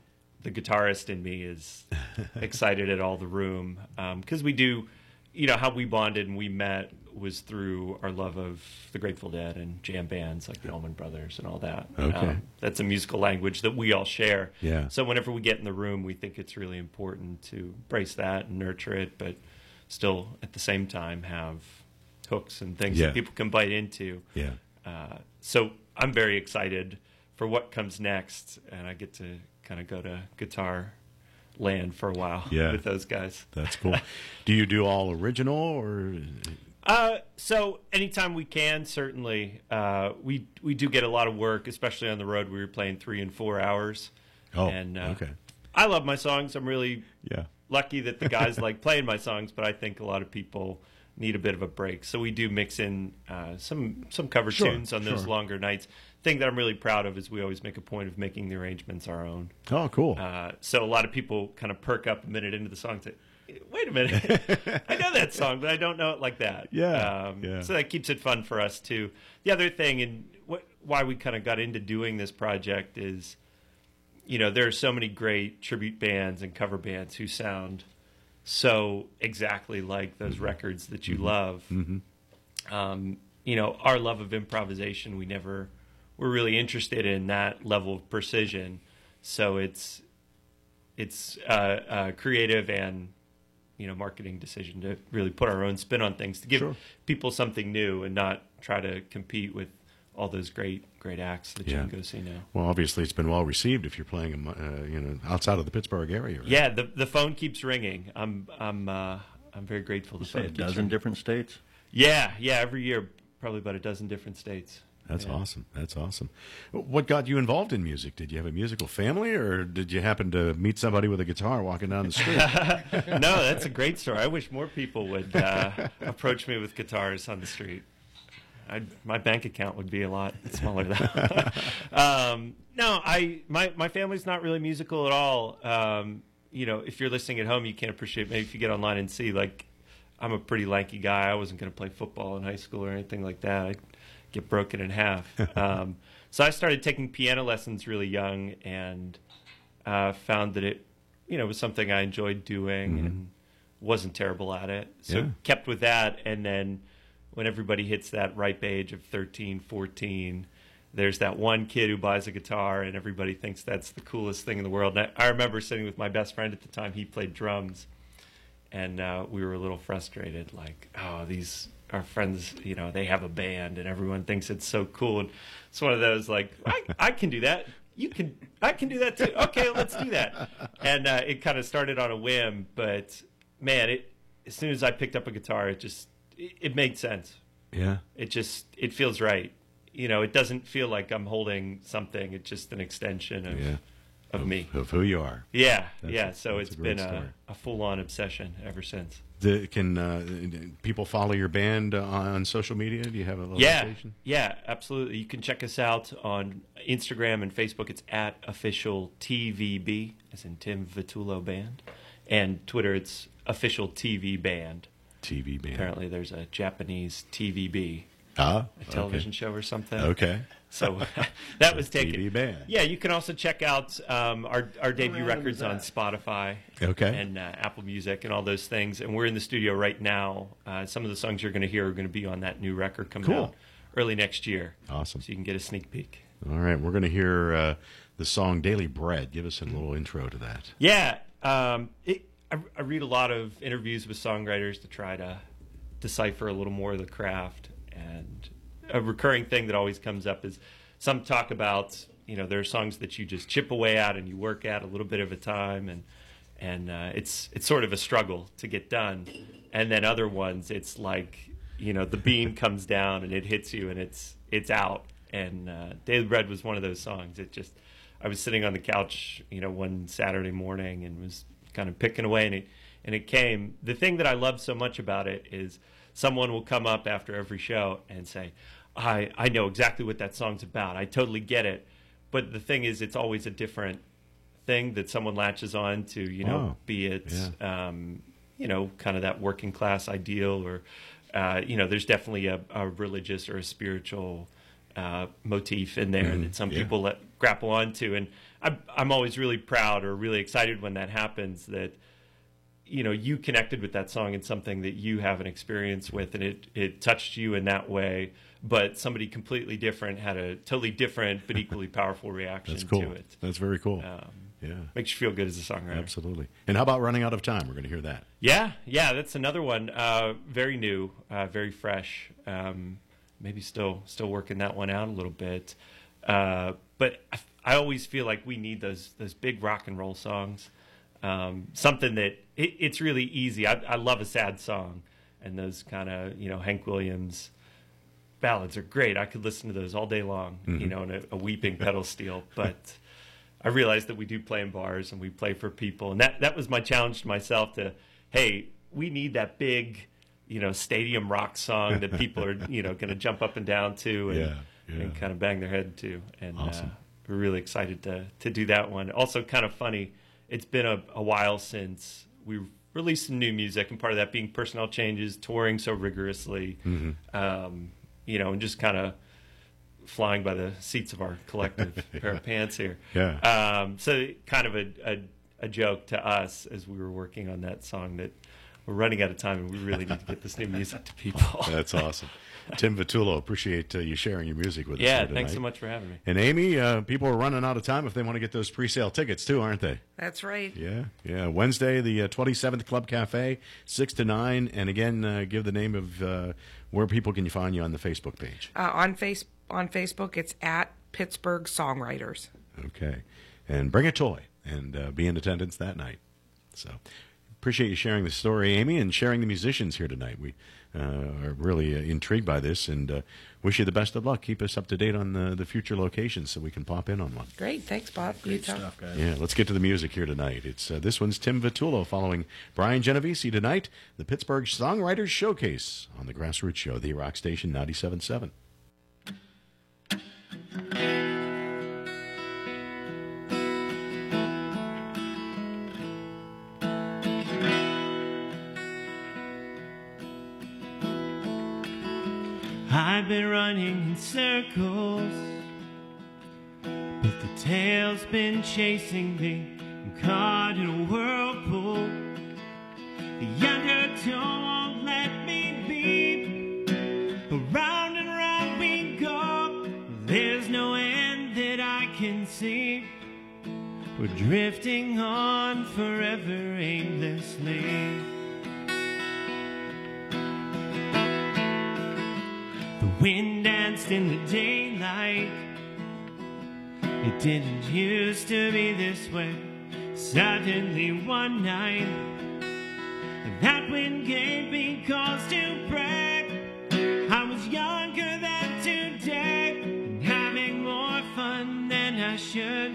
the guitarist in me is excited at all the room because we do, you know, how we bonded and we met was through our love of the Grateful Dead and jam bands like the Allman Brothers and all that. Um, Okay. that's a musical language that we all share. Yeah. So whenever we get in the room, we think it's really important to embrace that and nurture it, but still at the same time have hooks and things Yeah. that people can bite into. Yeah. Uh, so I'm very excited for what comes next, and I get to kind of go to guitar land for a while Yeah. with those guys. That's cool. do you do all original or? Uh, so anytime we can, certainly, uh, we we do get a lot of work, especially on the road. We were playing three and four hours. Oh, and, uh, okay. I love my songs. I'm really Yeah. lucky that the guys like playing my songs, but I think a lot of people need a bit of a break. So we do mix in uh, some some cover Sure, tunes on those longer nights. Thing that I'm really proud of is we always make a point of making the arrangements our own. Oh, cool. Uh, so a lot of people kind of perk up a minute into the song and say, wait a minute, I know that song, but I don't know it like that. Yeah, Um, yeah. So that keeps it fun for us too. The other thing, and what, why we kind of got into doing this project is, you know, there are so many great tribute bands and cover bands who sound so exactly like those records that you love. Um, you know, our love of improvisation, we never were really interested in that level of precision. So it's it's uh, uh, creative and you know marketing decision to really put our own spin on things to give Sure. people something new and not try to compete with all those great great acts that Yeah. you can go see now. well, obviously, it's been well received if you're playing, them, uh, you know, outside of the Pittsburgh area. right? Yeah, the the phone keeps ringing. I'm I'm uh, I'm very grateful. The Say phone a dozen ringing. different states. Yeah, yeah. Every year, probably about a dozen different states. That's Yeah. awesome. That's awesome. What got you involved in music? Did you have a musical family, or did you happen to meet somebody with a guitar walking down the street? no, that's a great story. I wish more people would uh, approach me with guitars on the street. I'd, my bank account would be a lot smaller though. um, no, I my my family's not really musical at all. Um, you know, if you're listening at home, you can't appreciate. Maybe if you get online and see, like, I'm a pretty lanky guy. I wasn't going to play football in high school or anything like that. I'd get broken in half. um, so I started taking piano lessons really young and uh, found that it, you know, was something I enjoyed doing and wasn't terrible at it. So Yeah. kept with that. And then when everybody hits that ripe age of 13, 14, there's that one kid who buys a guitar and everybody thinks that's the coolest thing in the world. And I, I remember sitting with my best friend at the time. He played drums and uh, we were a little frustrated like oh these our friends you know they have a band and everyone thinks it's so cool. And it's one of those like i, I can do that. You can i can do that too. Okay let's do that. And uh, it kind of started on a whim but man it as soon as i picked up a guitar it just it, it made sense. Yeah. it just it feels right. You know it doesn't feel like i'm holding something. It's just an extension of Yeah. of me. Of who you are. yeah That's yeah. a- so it's been a, a full-on obsession ever since The, can uh, people follow your band uh, on social media? Do you have a yeah, location? yeah, absolutely. You can check us out on Instagram and Facebook. It's at official TVB, as in Tim Vitullo Band, and Twitter. It's official TV Band. TV band. Apparently, there's a Japanese TVB, Ah, a television show or something. Okay. So that was taken. TV Band. Yeah, you can also check out um, our our debut records on Spotify. Okay. And uh, Apple Music and all those things. And we're in the studio right now. Uh, some of the songs you're going to hear are going to be on that new record coming Cool. out early next year. Awesome. So you can get a sneak peek. All right, we're going to hear uh, the song "Daily Bread." Give us a little intro to that. Yeah, um, it, I, I read a lot of interviews with songwriters to try to decipher a little more of the craft. And a recurring thing that always comes up is some talk about you know there are songs that you just chip away at and you work at a little bit of a time, and and uh, it's it's sort of a struggle to get done. And then other ones, it's like you know the beam comes down and it hits you and it's it's out. And uh, Daily Bread was one of those songs. It just I was sitting on the couch, you know, one Saturday morning and was kind of picking away, and it and it came. The thing that I love so much about it is someone will come up after every show and say, "I I know exactly what that song's about. I totally get it." But the thing is, it's always a different thing that someone latches on to. You know, Wow. be it um, you know, kind of that working class ideal, or uh, you know, there's definitely a, a religious or a spiritual uh, motif in there that some yeah. people let grapple onto, and I'm I'm always really proud or really excited when that happens. That you know you connected with that song and something that you have an experience with, and it it touched you in that way. But somebody completely different had a totally different but equally powerful reaction That's cool. to it. That's very cool. Um, yeah, Makes you feel good as a songwriter. absolutely. And how about running out of time? We're going to hear that. Yeah, yeah, that's another one. Uh, very new, uh, very fresh. Um, maybe still still working that one out a little bit. Uh, but I, I always feel like we need those those big rock and roll songs. Um, something that it, it's really easy. I, I love a sad song, and those kind of you know Hank Williams ballads are great. I could listen to those all day long. You know, in a, a weeping pedal steel, but. I realized that we do play in bars and we play for people, and that that was my challenge to myself to, hey, we need that big, you know, stadium rock song that people are you know going to jump up and down to and, Yeah, yeah. and kind of bang their head to, and Awesome. uh, we're really excited to to do that one. Also, kind of funny, it's been a, a while since we released some new music, and part of that being personnel changes, touring so rigorously, Mm-hmm. um, you know, and just kind of flying by the seats of our collective pair of pants here. Yeah. Um, so kind of a, a, a joke to us as we were working on that song that we're running out of time and we really need to get this new music to people. That's awesome. Tim Vitullo, appreciate uh, you sharing your music with us. yeah, thanks so much for having me. And Amy, uh, people are running out of time if they want to get those pre-sale tickets too, aren't they? That's right. Yeah, yeah. Wednesday, the uh, 27th Club Cafe, 6 to 9. And again, uh, give the name of uh, where people can you find you on the Facebook page. Uh, on face on Facebook, it's at Pittsburgh Songwriters. Okay. And bring a toy and uh, be in attendance that night. So appreciate you sharing the story, Amy, and sharing the musicians here tonight. We are really uh, intrigued by this and uh, wish you the best of luck. Keep us up to date on the, the future locations so we can pop in on one. Great, thanks, Bob. Great Utah. stuff, guys. Yeah, let's get to the music here tonight. It's uh, this one's Tim Vitullo following Brian Genovesi tonight, the Pittsburgh Songwriters Showcase on the Grassroots Show, the Rock Station 97.7. I've been running in circles, but the tail's been chasing me. I'm caught in a whirlpool. The undertow won't let me be. Around and round we go. There's no end that I can see. We're drifting on forever aimlessly. Wind danced in the daylight. It didn't used to be this way. Suddenly one night, that wind gave me cause to brag. I was younger than today, and having more fun than I should.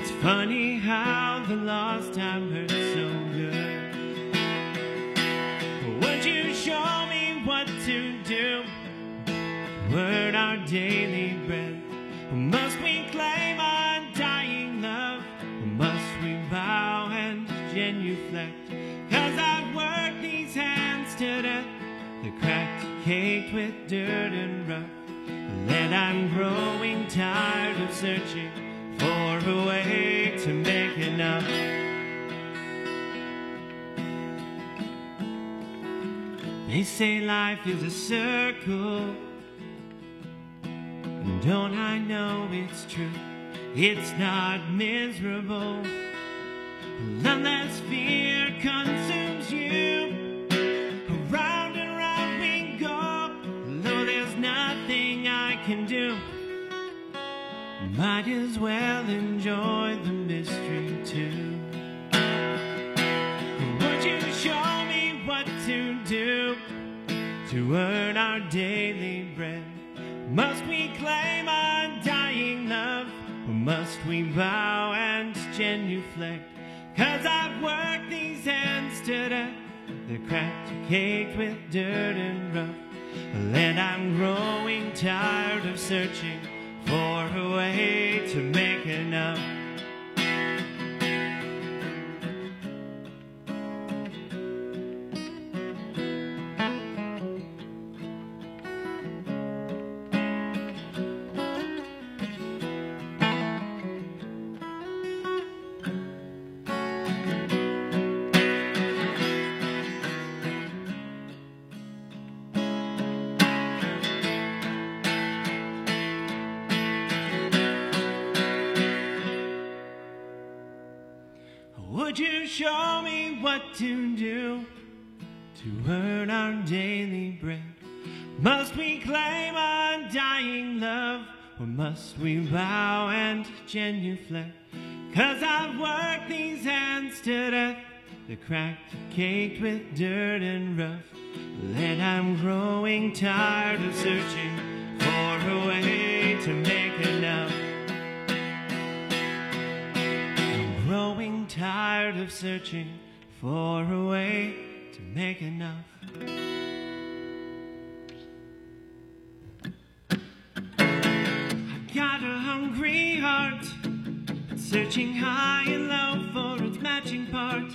It's funny how the lost time hurts so good. Word our daily bread. Must we claim undying love? Must we bow and genuflect? Cause I've worked these hands to death. They're cracked, caked with dirt and rough. And I'm growing tired of searching for a way to make enough. They say life is a circle. Don't I know it's true? It's not miserable. Unless fear consumes you. Around and round we go. Though there's nothing I can do. Might as well enjoy the mystery too. Would you show me what to do to earn our daily bread? Must we claim undying love? Or must we bow and genuflect? Cause I've worked these hands to death. They're cracked, and caked with dirt and rough. And I'm growing tired of searching for a way to make enough. we bow and genuflect? Cause I've worked these hands to death. They're cracked, caked with dirt and rough. And I'm growing tired of searching for a way to make enough. I'm growing tired of searching for a way to make enough. Got a hungry heart, searching high and low for its matching part.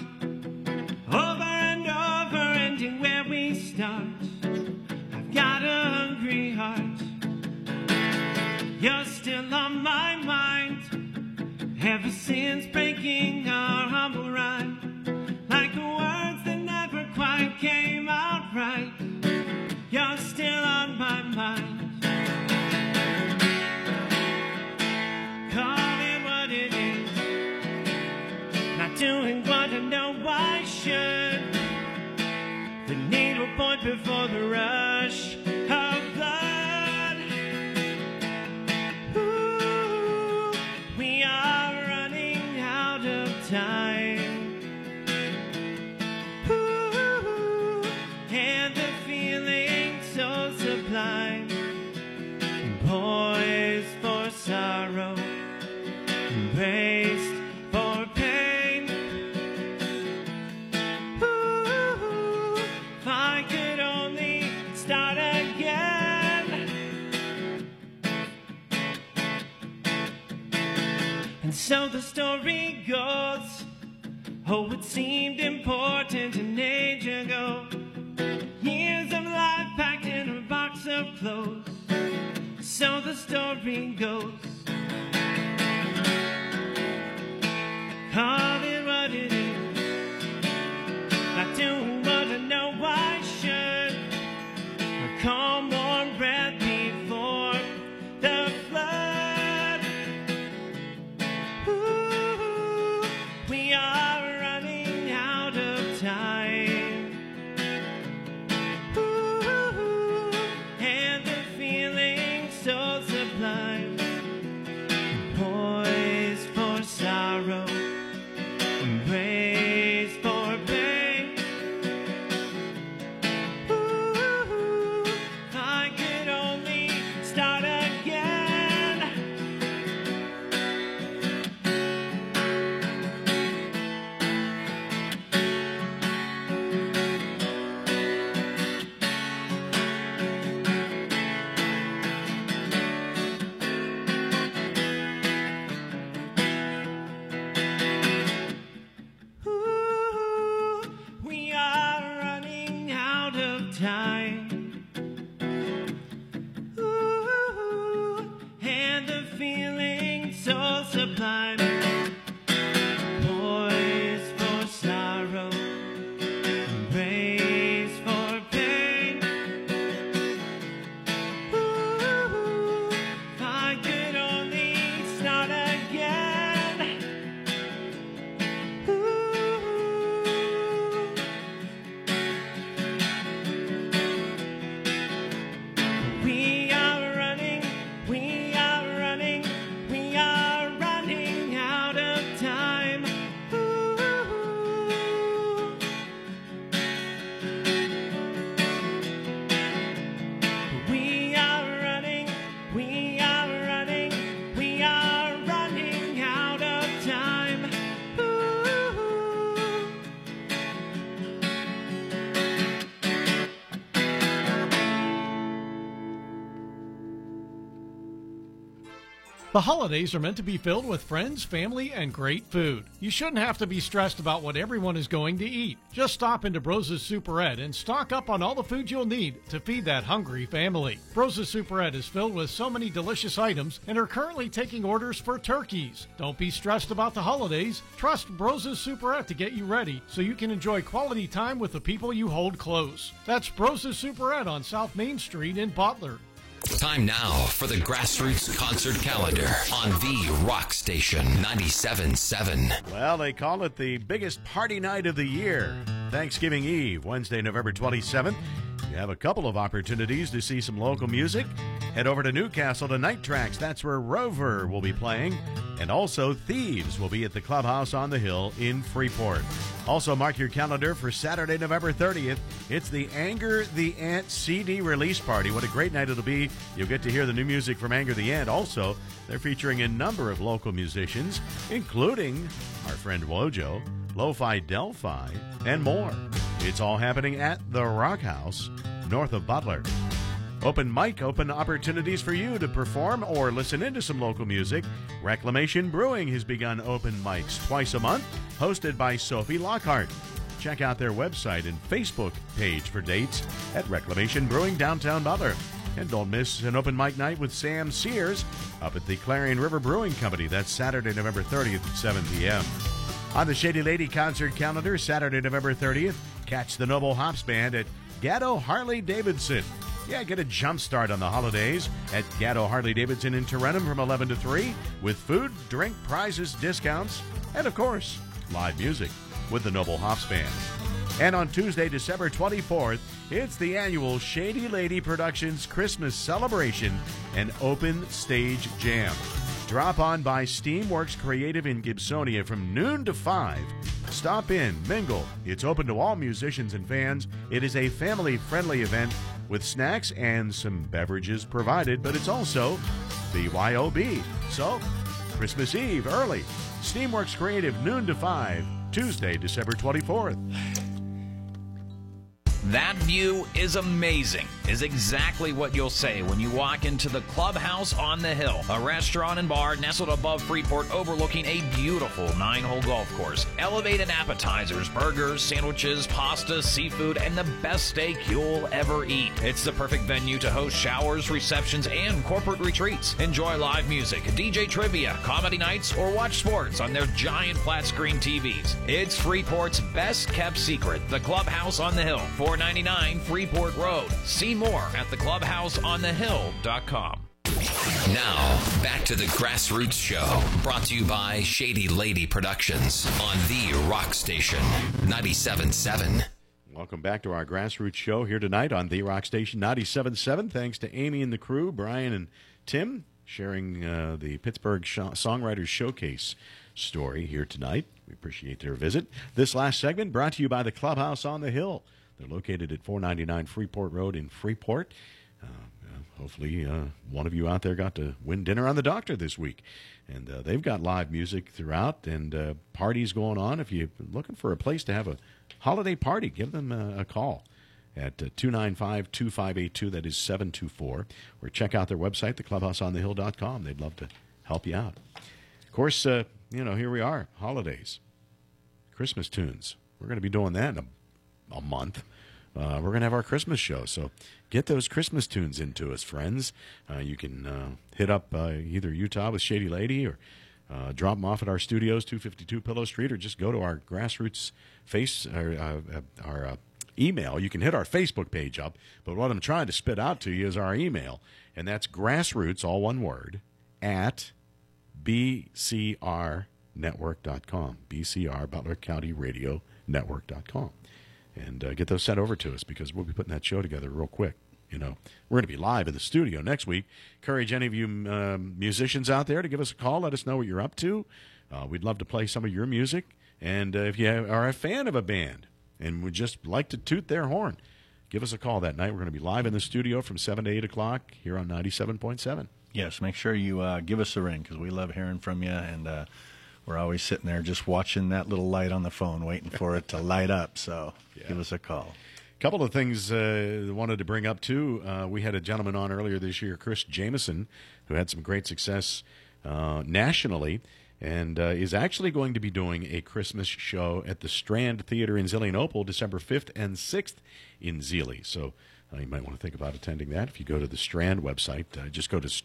Over and over, ending where we start. I've got a hungry heart. You're still on my mind ever since breaking our humble rhyme. Like words that never quite came out right. You're still on my mind. Before the rush story goes. Oh, it seemed important an age ago. Years of life packed in a box of clothes. So the story goes. Call it what it is. Not doing what I know I should. A calm, warm breath The holidays are meant to be filled with friends, family, and great food. You shouldn't have to be stressed about what everyone is going to eat. Just stop into Brose's Superette and stock up on all the food you'll need to feed that hungry family. Brose's Superette is filled with so many delicious items and are currently taking orders for turkeys. Don't be stressed about the holidays. Trust Brose's Superette to get you ready so you can enjoy quality time with the people you hold close. That's Brose's Superette on South Main Street in Butler. Time now for the Grassroots Concert Calendar on the Rock Station 97.7. Well, they call it the biggest party night of the year. Thanksgiving Eve, Wednesday, November 27th. You have a couple of opportunities to see some local music. Head over to Newcastle to Night Tracks. That's where Rover will be playing. And also, Thieves will be at the Clubhouse on the Hill in Freeport. Also, mark your calendar for Saturday, November 30th. It's the Anger the Ant CD release party. What a great night it'll be. You'll get to hear the new music from Anger the Ant. Also, they're featuring a number of local musicians, including our friend Wojo. Lo-Fi Delphi, and more. It's all happening at the Rock House, north of Butler. Open mic open opportunities for you to perform or listen into some local music. Reclamation Brewing has begun open mics twice a month, hosted by Sophie Lockhart. Check out their website and Facebook page for dates at Reclamation Brewing downtown Butler. And don't miss an open mic night with Sam Sears up at the Clarion River Brewing Company. That's Saturday, November 30th at 7 p.m. On the Shady Lady concert calendar, Saturday, November 30th, catch the Noble Hops Band at Gatto Harley Davidson. Yeah, get a jump start on the holidays at Gatto Harley Davidson in Tarentum from 11 to 3 with food, drink, prizes, discounts, and of course, live music with the Noble Hops Band. And on Tuesday, December 24th, it's the annual Shady Lady Productions Christmas celebration and open stage jam. Drop on by Steamworks Creative in Gibsonia from noon to 5. Stop in, mingle. It's open to all musicians and fans. It is a family friendly event with snacks and some beverages provided, but it's also BYOB. So, Christmas Eve early. Steamworks Creative, noon to 5, Tuesday, December 24th. That view is amazing, is exactly what you'll say when you walk into the Clubhouse on the Hill, a restaurant and bar nestled above Freeport overlooking a beautiful nine hole golf course. Elevated appetizers, burgers, sandwiches, pasta, seafood, and the best steak you'll ever eat. It's the perfect venue to host showers, receptions, and corporate retreats. Enjoy live music, DJ trivia, comedy nights, or watch sports on their giant flat screen TVs. It's Freeport's best kept secret, the Clubhouse on the Hill. 499 Freeport Road. See more at theclubhouseonthehill.com. Now, back to the Grassroots Show, brought to you by Shady Lady Productions on the Rock Station 97.7. Welcome back to our grassroots show here tonight on the Rock Station 97.7. Thanks to Amy and the crew, Brian and Tim, sharing uh, the Pittsburgh Sh- Songwriters Showcase story here tonight. We appreciate their visit. This last segment brought to you by the Clubhouse on the Hill. They're located at 499 Freeport Road in Freeport. Uh, hopefully, uh, one of you out there got to win dinner on the doctor this week. And uh, they've got live music throughout and uh, parties going on. If you're looking for a place to have a holiday party, give them a, a call at uh, 295 2582. That is 724. Or check out their website, theclubhouseonthehill.com. They'd love to help you out. Of course, uh, you know, here we are, holidays, Christmas tunes. We're going to be doing that in a, a month. Uh, we're going to have our Christmas show. So get those Christmas tunes into us, friends. Uh, you can uh, hit up uh, either Utah with Shady Lady or uh, drop them off at our studios, 252 Pillow Street, or just go to our grassroots face or uh, our email. You can hit our Facebook page up, but what I'm trying to spit out to you is our email, and that's grassroots, all one word, at bcrnetwork.com. BCR, Butler County Radio Network.com. And uh, get those sent over to us because we'll be putting that show together real quick. You know, we're going to be live in the studio next week. Encourage any of you um, musicians out there to give us a call. Let us know what you're up to. Uh, we'd love to play some of your music. And uh, if you are a fan of a band and would just like to toot their horn, give us a call that night. We're going to be live in the studio from 7 to 8 o'clock here on 97.7. Yes, make sure you uh, give us a ring because we love hearing from you, and uh, we're always sitting there just watching that little light on the phone, waiting for it to light up. So give us a call. A couple of things uh, I wanted to bring up too. Uh, we had a gentleman on earlier this year, Chris Jamison, who had some great success uh, nationally, and uh, is actually going to be doing a Christmas show at the Strand Theater in Zelienople, December fifth and sixth in Zelie. So uh, you might want to think about attending that. If you go to the Strand website, uh, just go to.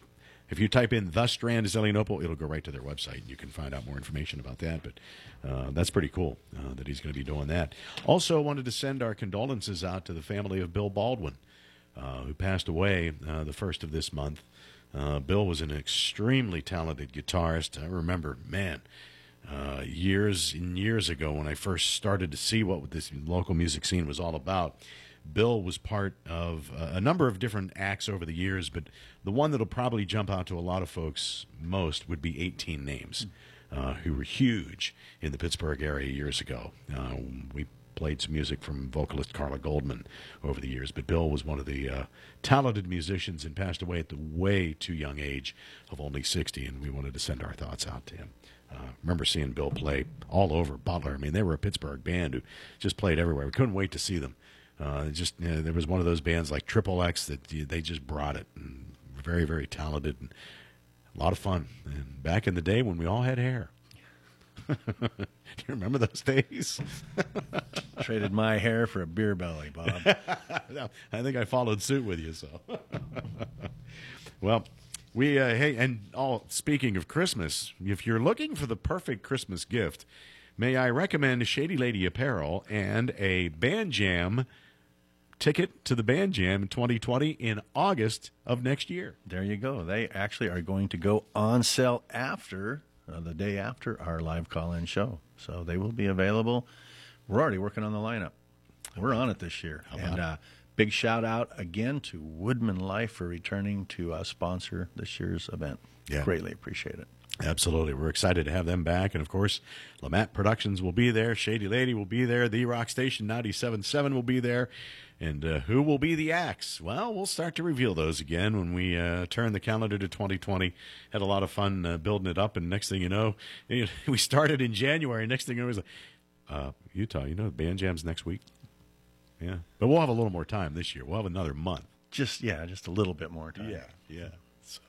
If you type in the Strand Zelienople, it'll go right to their website, and you can find out more information about that. But uh, that's pretty cool uh, that he's going to be doing that. Also, wanted to send our condolences out to the family of Bill Baldwin, uh, who passed away uh, the first of this month. Uh, Bill was an extremely talented guitarist. I remember, man, uh, years and years ago when I first started to see what this local music scene was all about. Bill was part of uh, a number of different acts over the years, but the one that'll probably jump out to a lot of folks most would be 18 Names, uh, who were huge in the Pittsburgh area years ago. Uh, we played some music from vocalist Carla Goldman over the years, but Bill was one of the uh, talented musicians and passed away at the way too young age of only 60, and we wanted to send our thoughts out to him. Uh, remember seeing Bill play all over Butler. I mean, they were a Pittsburgh band who just played everywhere. We couldn't wait to see them. Uh, just you know, there was one of those bands like Triple X that they just brought it. And very very talented and a lot of fun. And back in the day when we all had hair. Do you remember those days? Traded my hair for a beer belly, Bob. I think I followed suit with you. So, well, we uh, hey, and all speaking of Christmas, if you're looking for the perfect Christmas gift, may I recommend Shady Lady Apparel and a Band Jam ticket to the Band Jam 2020 in August of next year. There you go. They actually are going to go on sale after uh, the day after our live call-in show, so they will be available. We're already working on the lineup. We're on it this year, and uh, big shout out again to WoodmenLife for returning to uh, sponsor this year's event. Yeah. Greatly appreciate it. Absolutely. We're excited to have them back. And of course, Lamat Productions will be there. Shady Lady will be there. The Rock Station 97.7 will be there. And uh, who will be the acts? Well, we'll start to reveal those again when we uh, turn the calendar to 2020. Had a lot of fun uh, building it up. And next thing you know, you know, we started in January. Next thing you know, it was like, uh, Utah, you know, the band jam's next week. Yeah. But we'll have a little more time this year. We'll have another month. Just yeah, just a little bit more time. Yeah, yeah. So,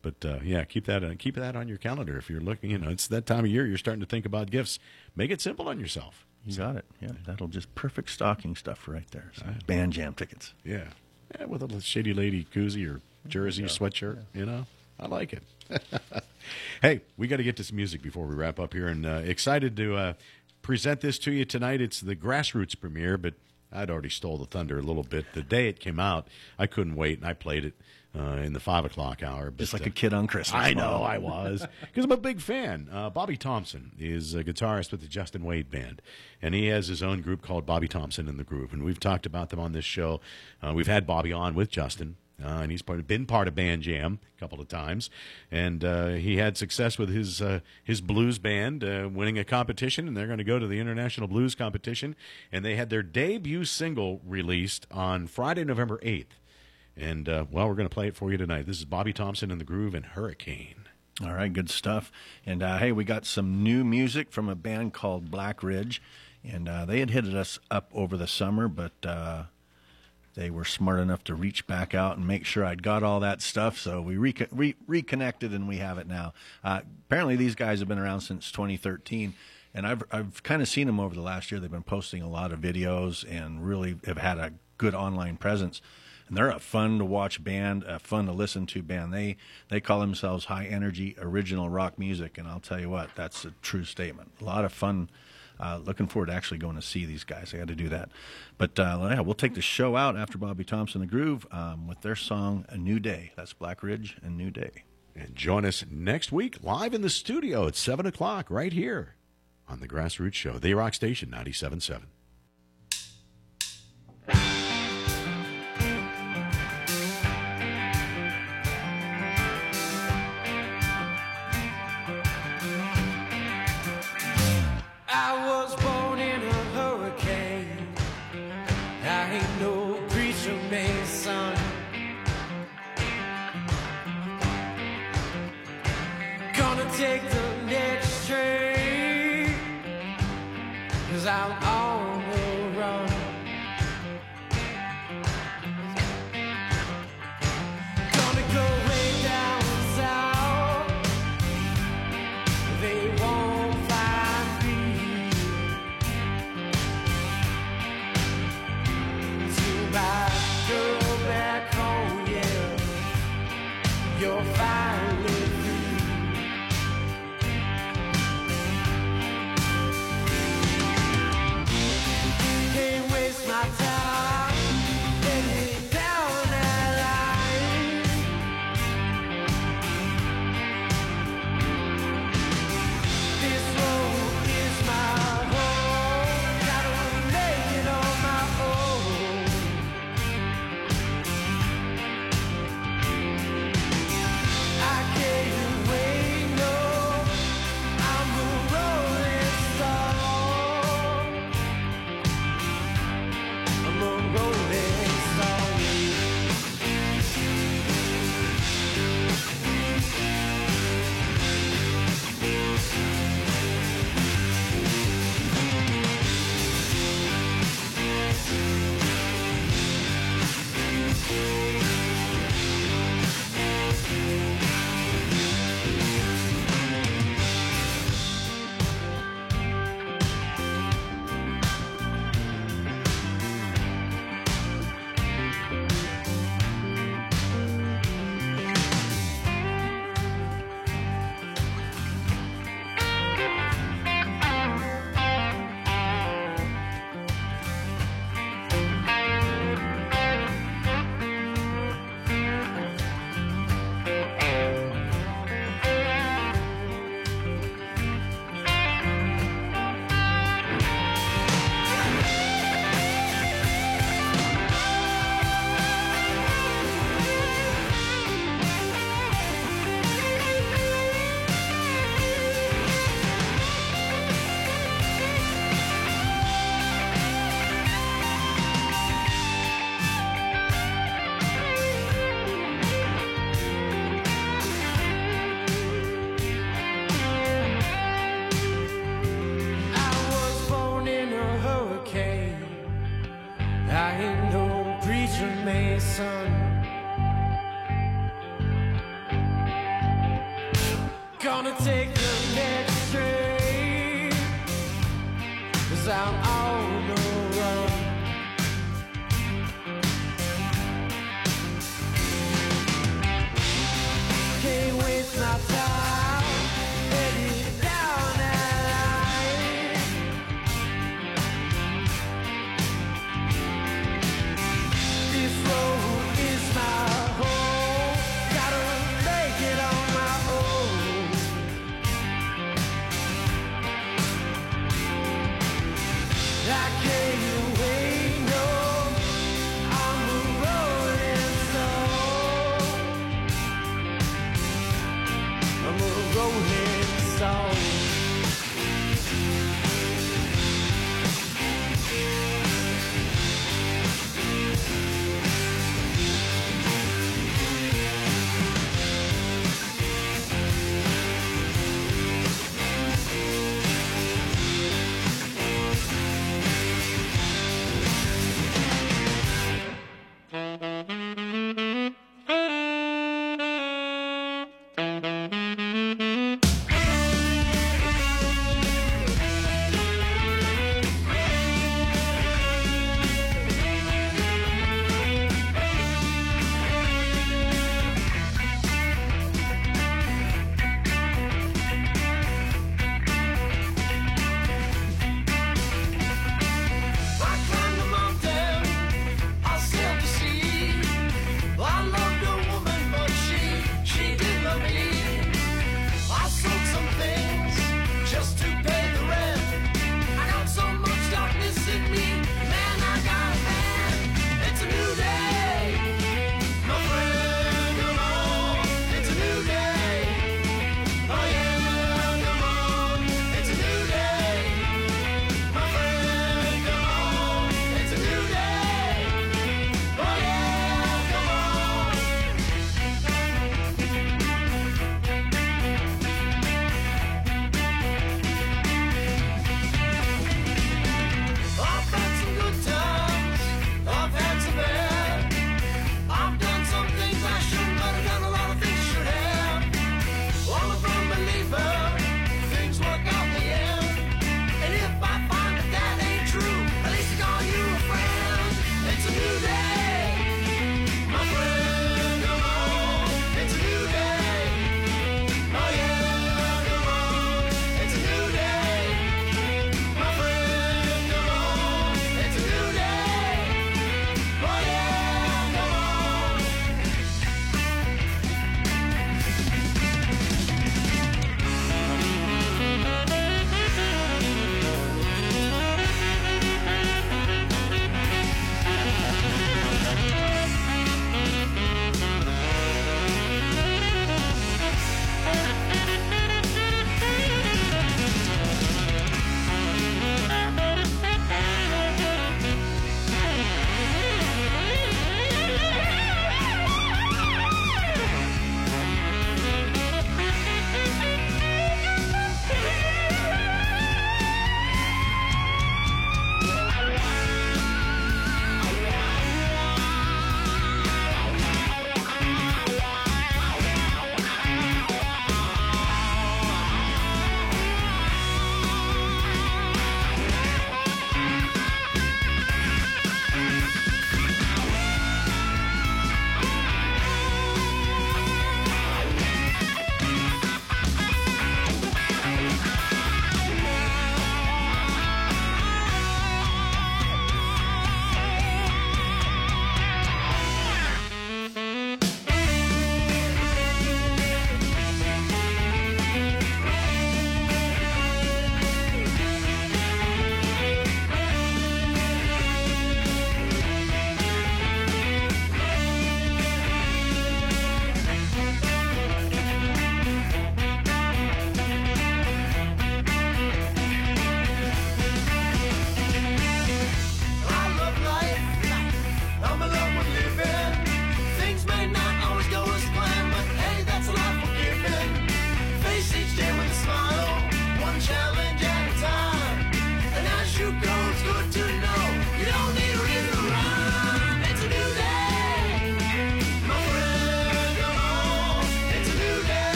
but uh, yeah, keep that uh, keep that on your calendar if you're looking. You know, it's that time of year you're starting to think about gifts. Make it simple on yourself. You got it. Yeah, that'll just perfect stocking stuff right there. So, band jam tickets. Yeah, yeah, with a little shady lady koozie or jersey sweatshirt. You know, I like it. hey, we got to get to some music before we wrap up here, and uh, excited to uh, present this to you tonight. It's the Grassroots premiere, but I'd already stole the thunder a little bit. The day it came out, I couldn't wait, and I played it uh, in the five o'clock hour. But, Just like uh, a kid on Christmas. I know. I was because I'm a big fan. Uh, Bobby Thompson is a guitarist with the Justin Wade Band, and he has his own group called Bobby Thompson and the Groove, and we've talked about them on this show. Uh, we've had Bobby on with Justin. Uh, and he's part, been part of Band Jam a couple of times, and uh, he had success with his uh, his blues band, uh, winning a competition, and they're going to go to the International Blues Competition, and they had their debut single released on Friday, November eighth, and uh, well, we're going to play it for you tonight. This is Bobby Thompson and the Groove and Hurricane. All right, good stuff. And uh, hey, we got some new music from a band called Black Ridge, and uh, they had hit us up over the summer, but uh, they were smart enough to reach back out and make sure I'd got all that stuff. So we re- re- reconnected, and we have it now. Uh, apparently, these guys have been around since 2013. And I've I've kind of seen them over the last year. They've been posting a lot of videos and really have had a good online presence. And they're a fun to watch band, a fun to listen to band. They they call themselves high energy original rock music, and I'll tell you what, that's a true statement. A lot of fun. Uh, looking forward to actually going to see these guys. I got to do that. But uh, yeah, we'll take the show out after Bobby Thompson the Groove um, with their song "A New Day." That's Black Ridge and New Day. And join us next week live in the studio at 7 o'clock right here on the Grassroots Show, The Rock Station 97.7. I was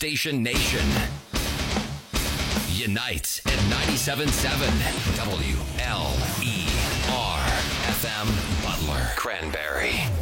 Station Nation unites at 97.7 WLER FM Butler Cranberry.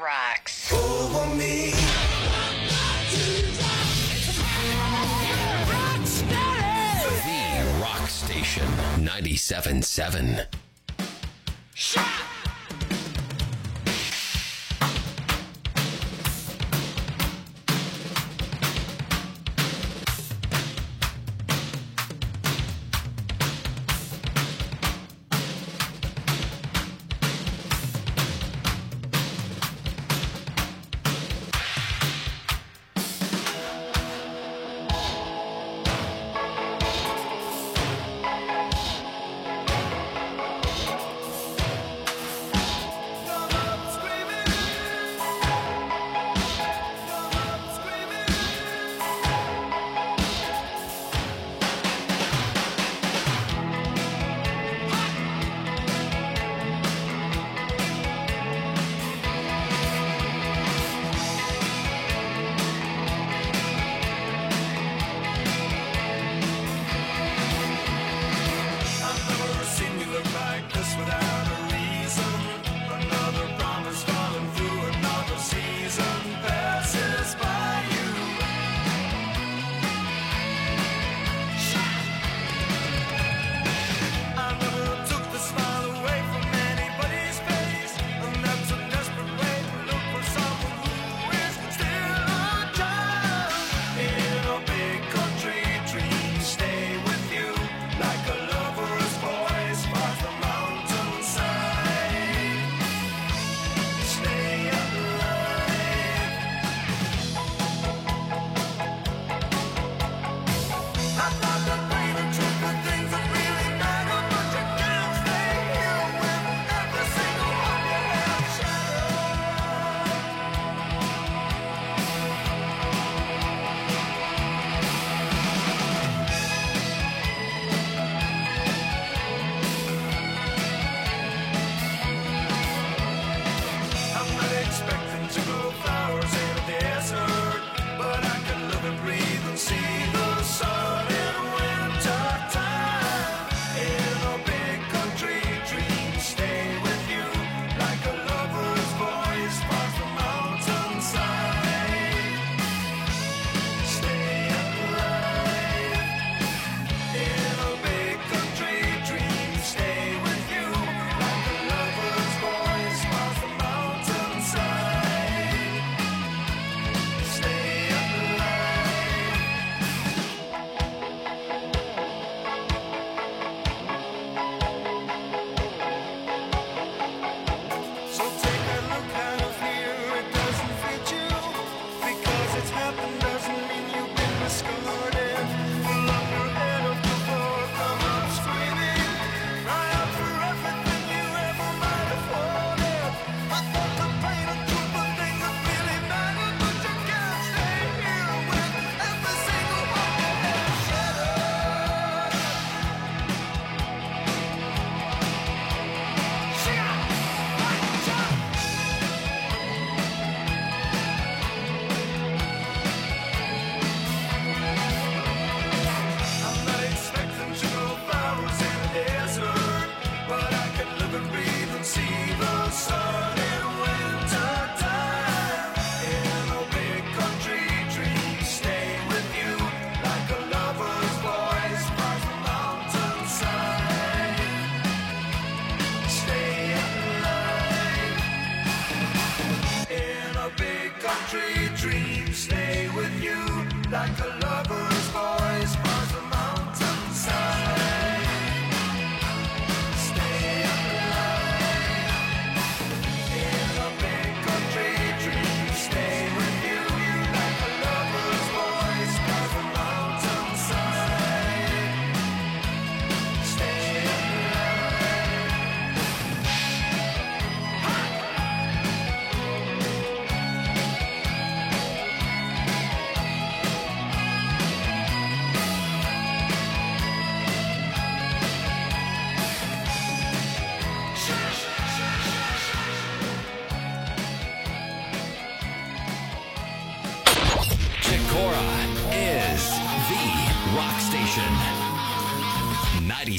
Rocks. Over me. Rock Station 97.7.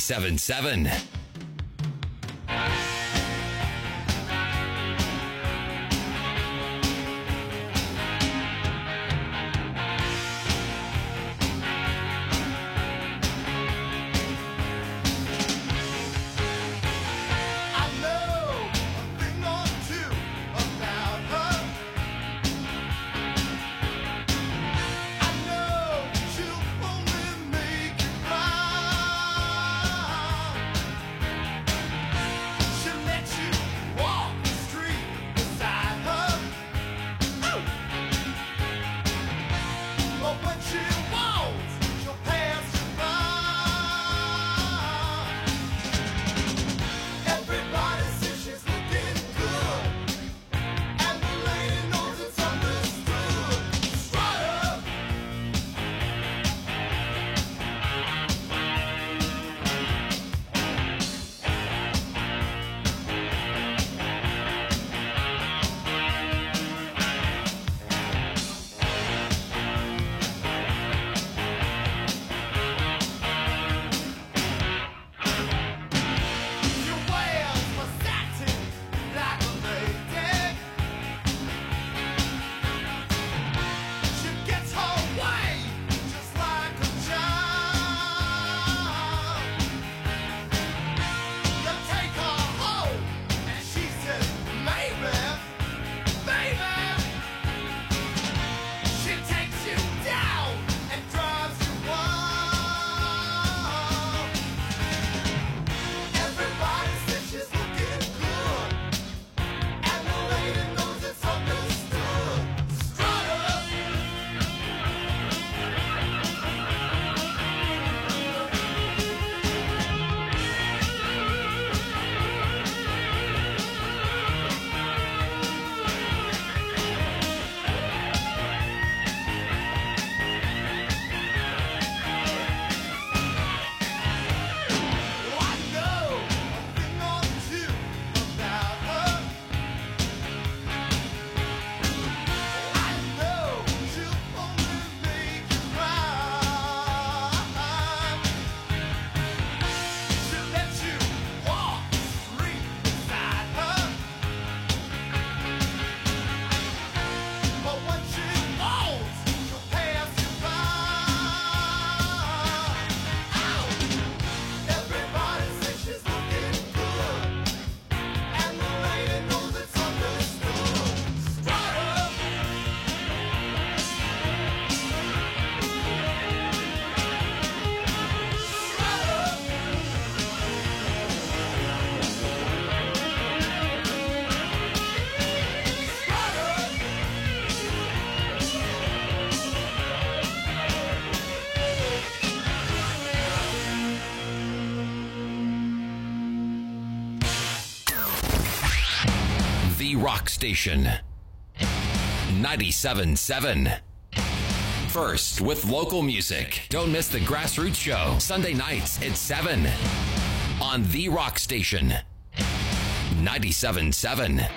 877. rock station. 97.7. First with local music. Don't miss the Grassroots Show, Sunday nights at 7 on The Rock Station. 97.7.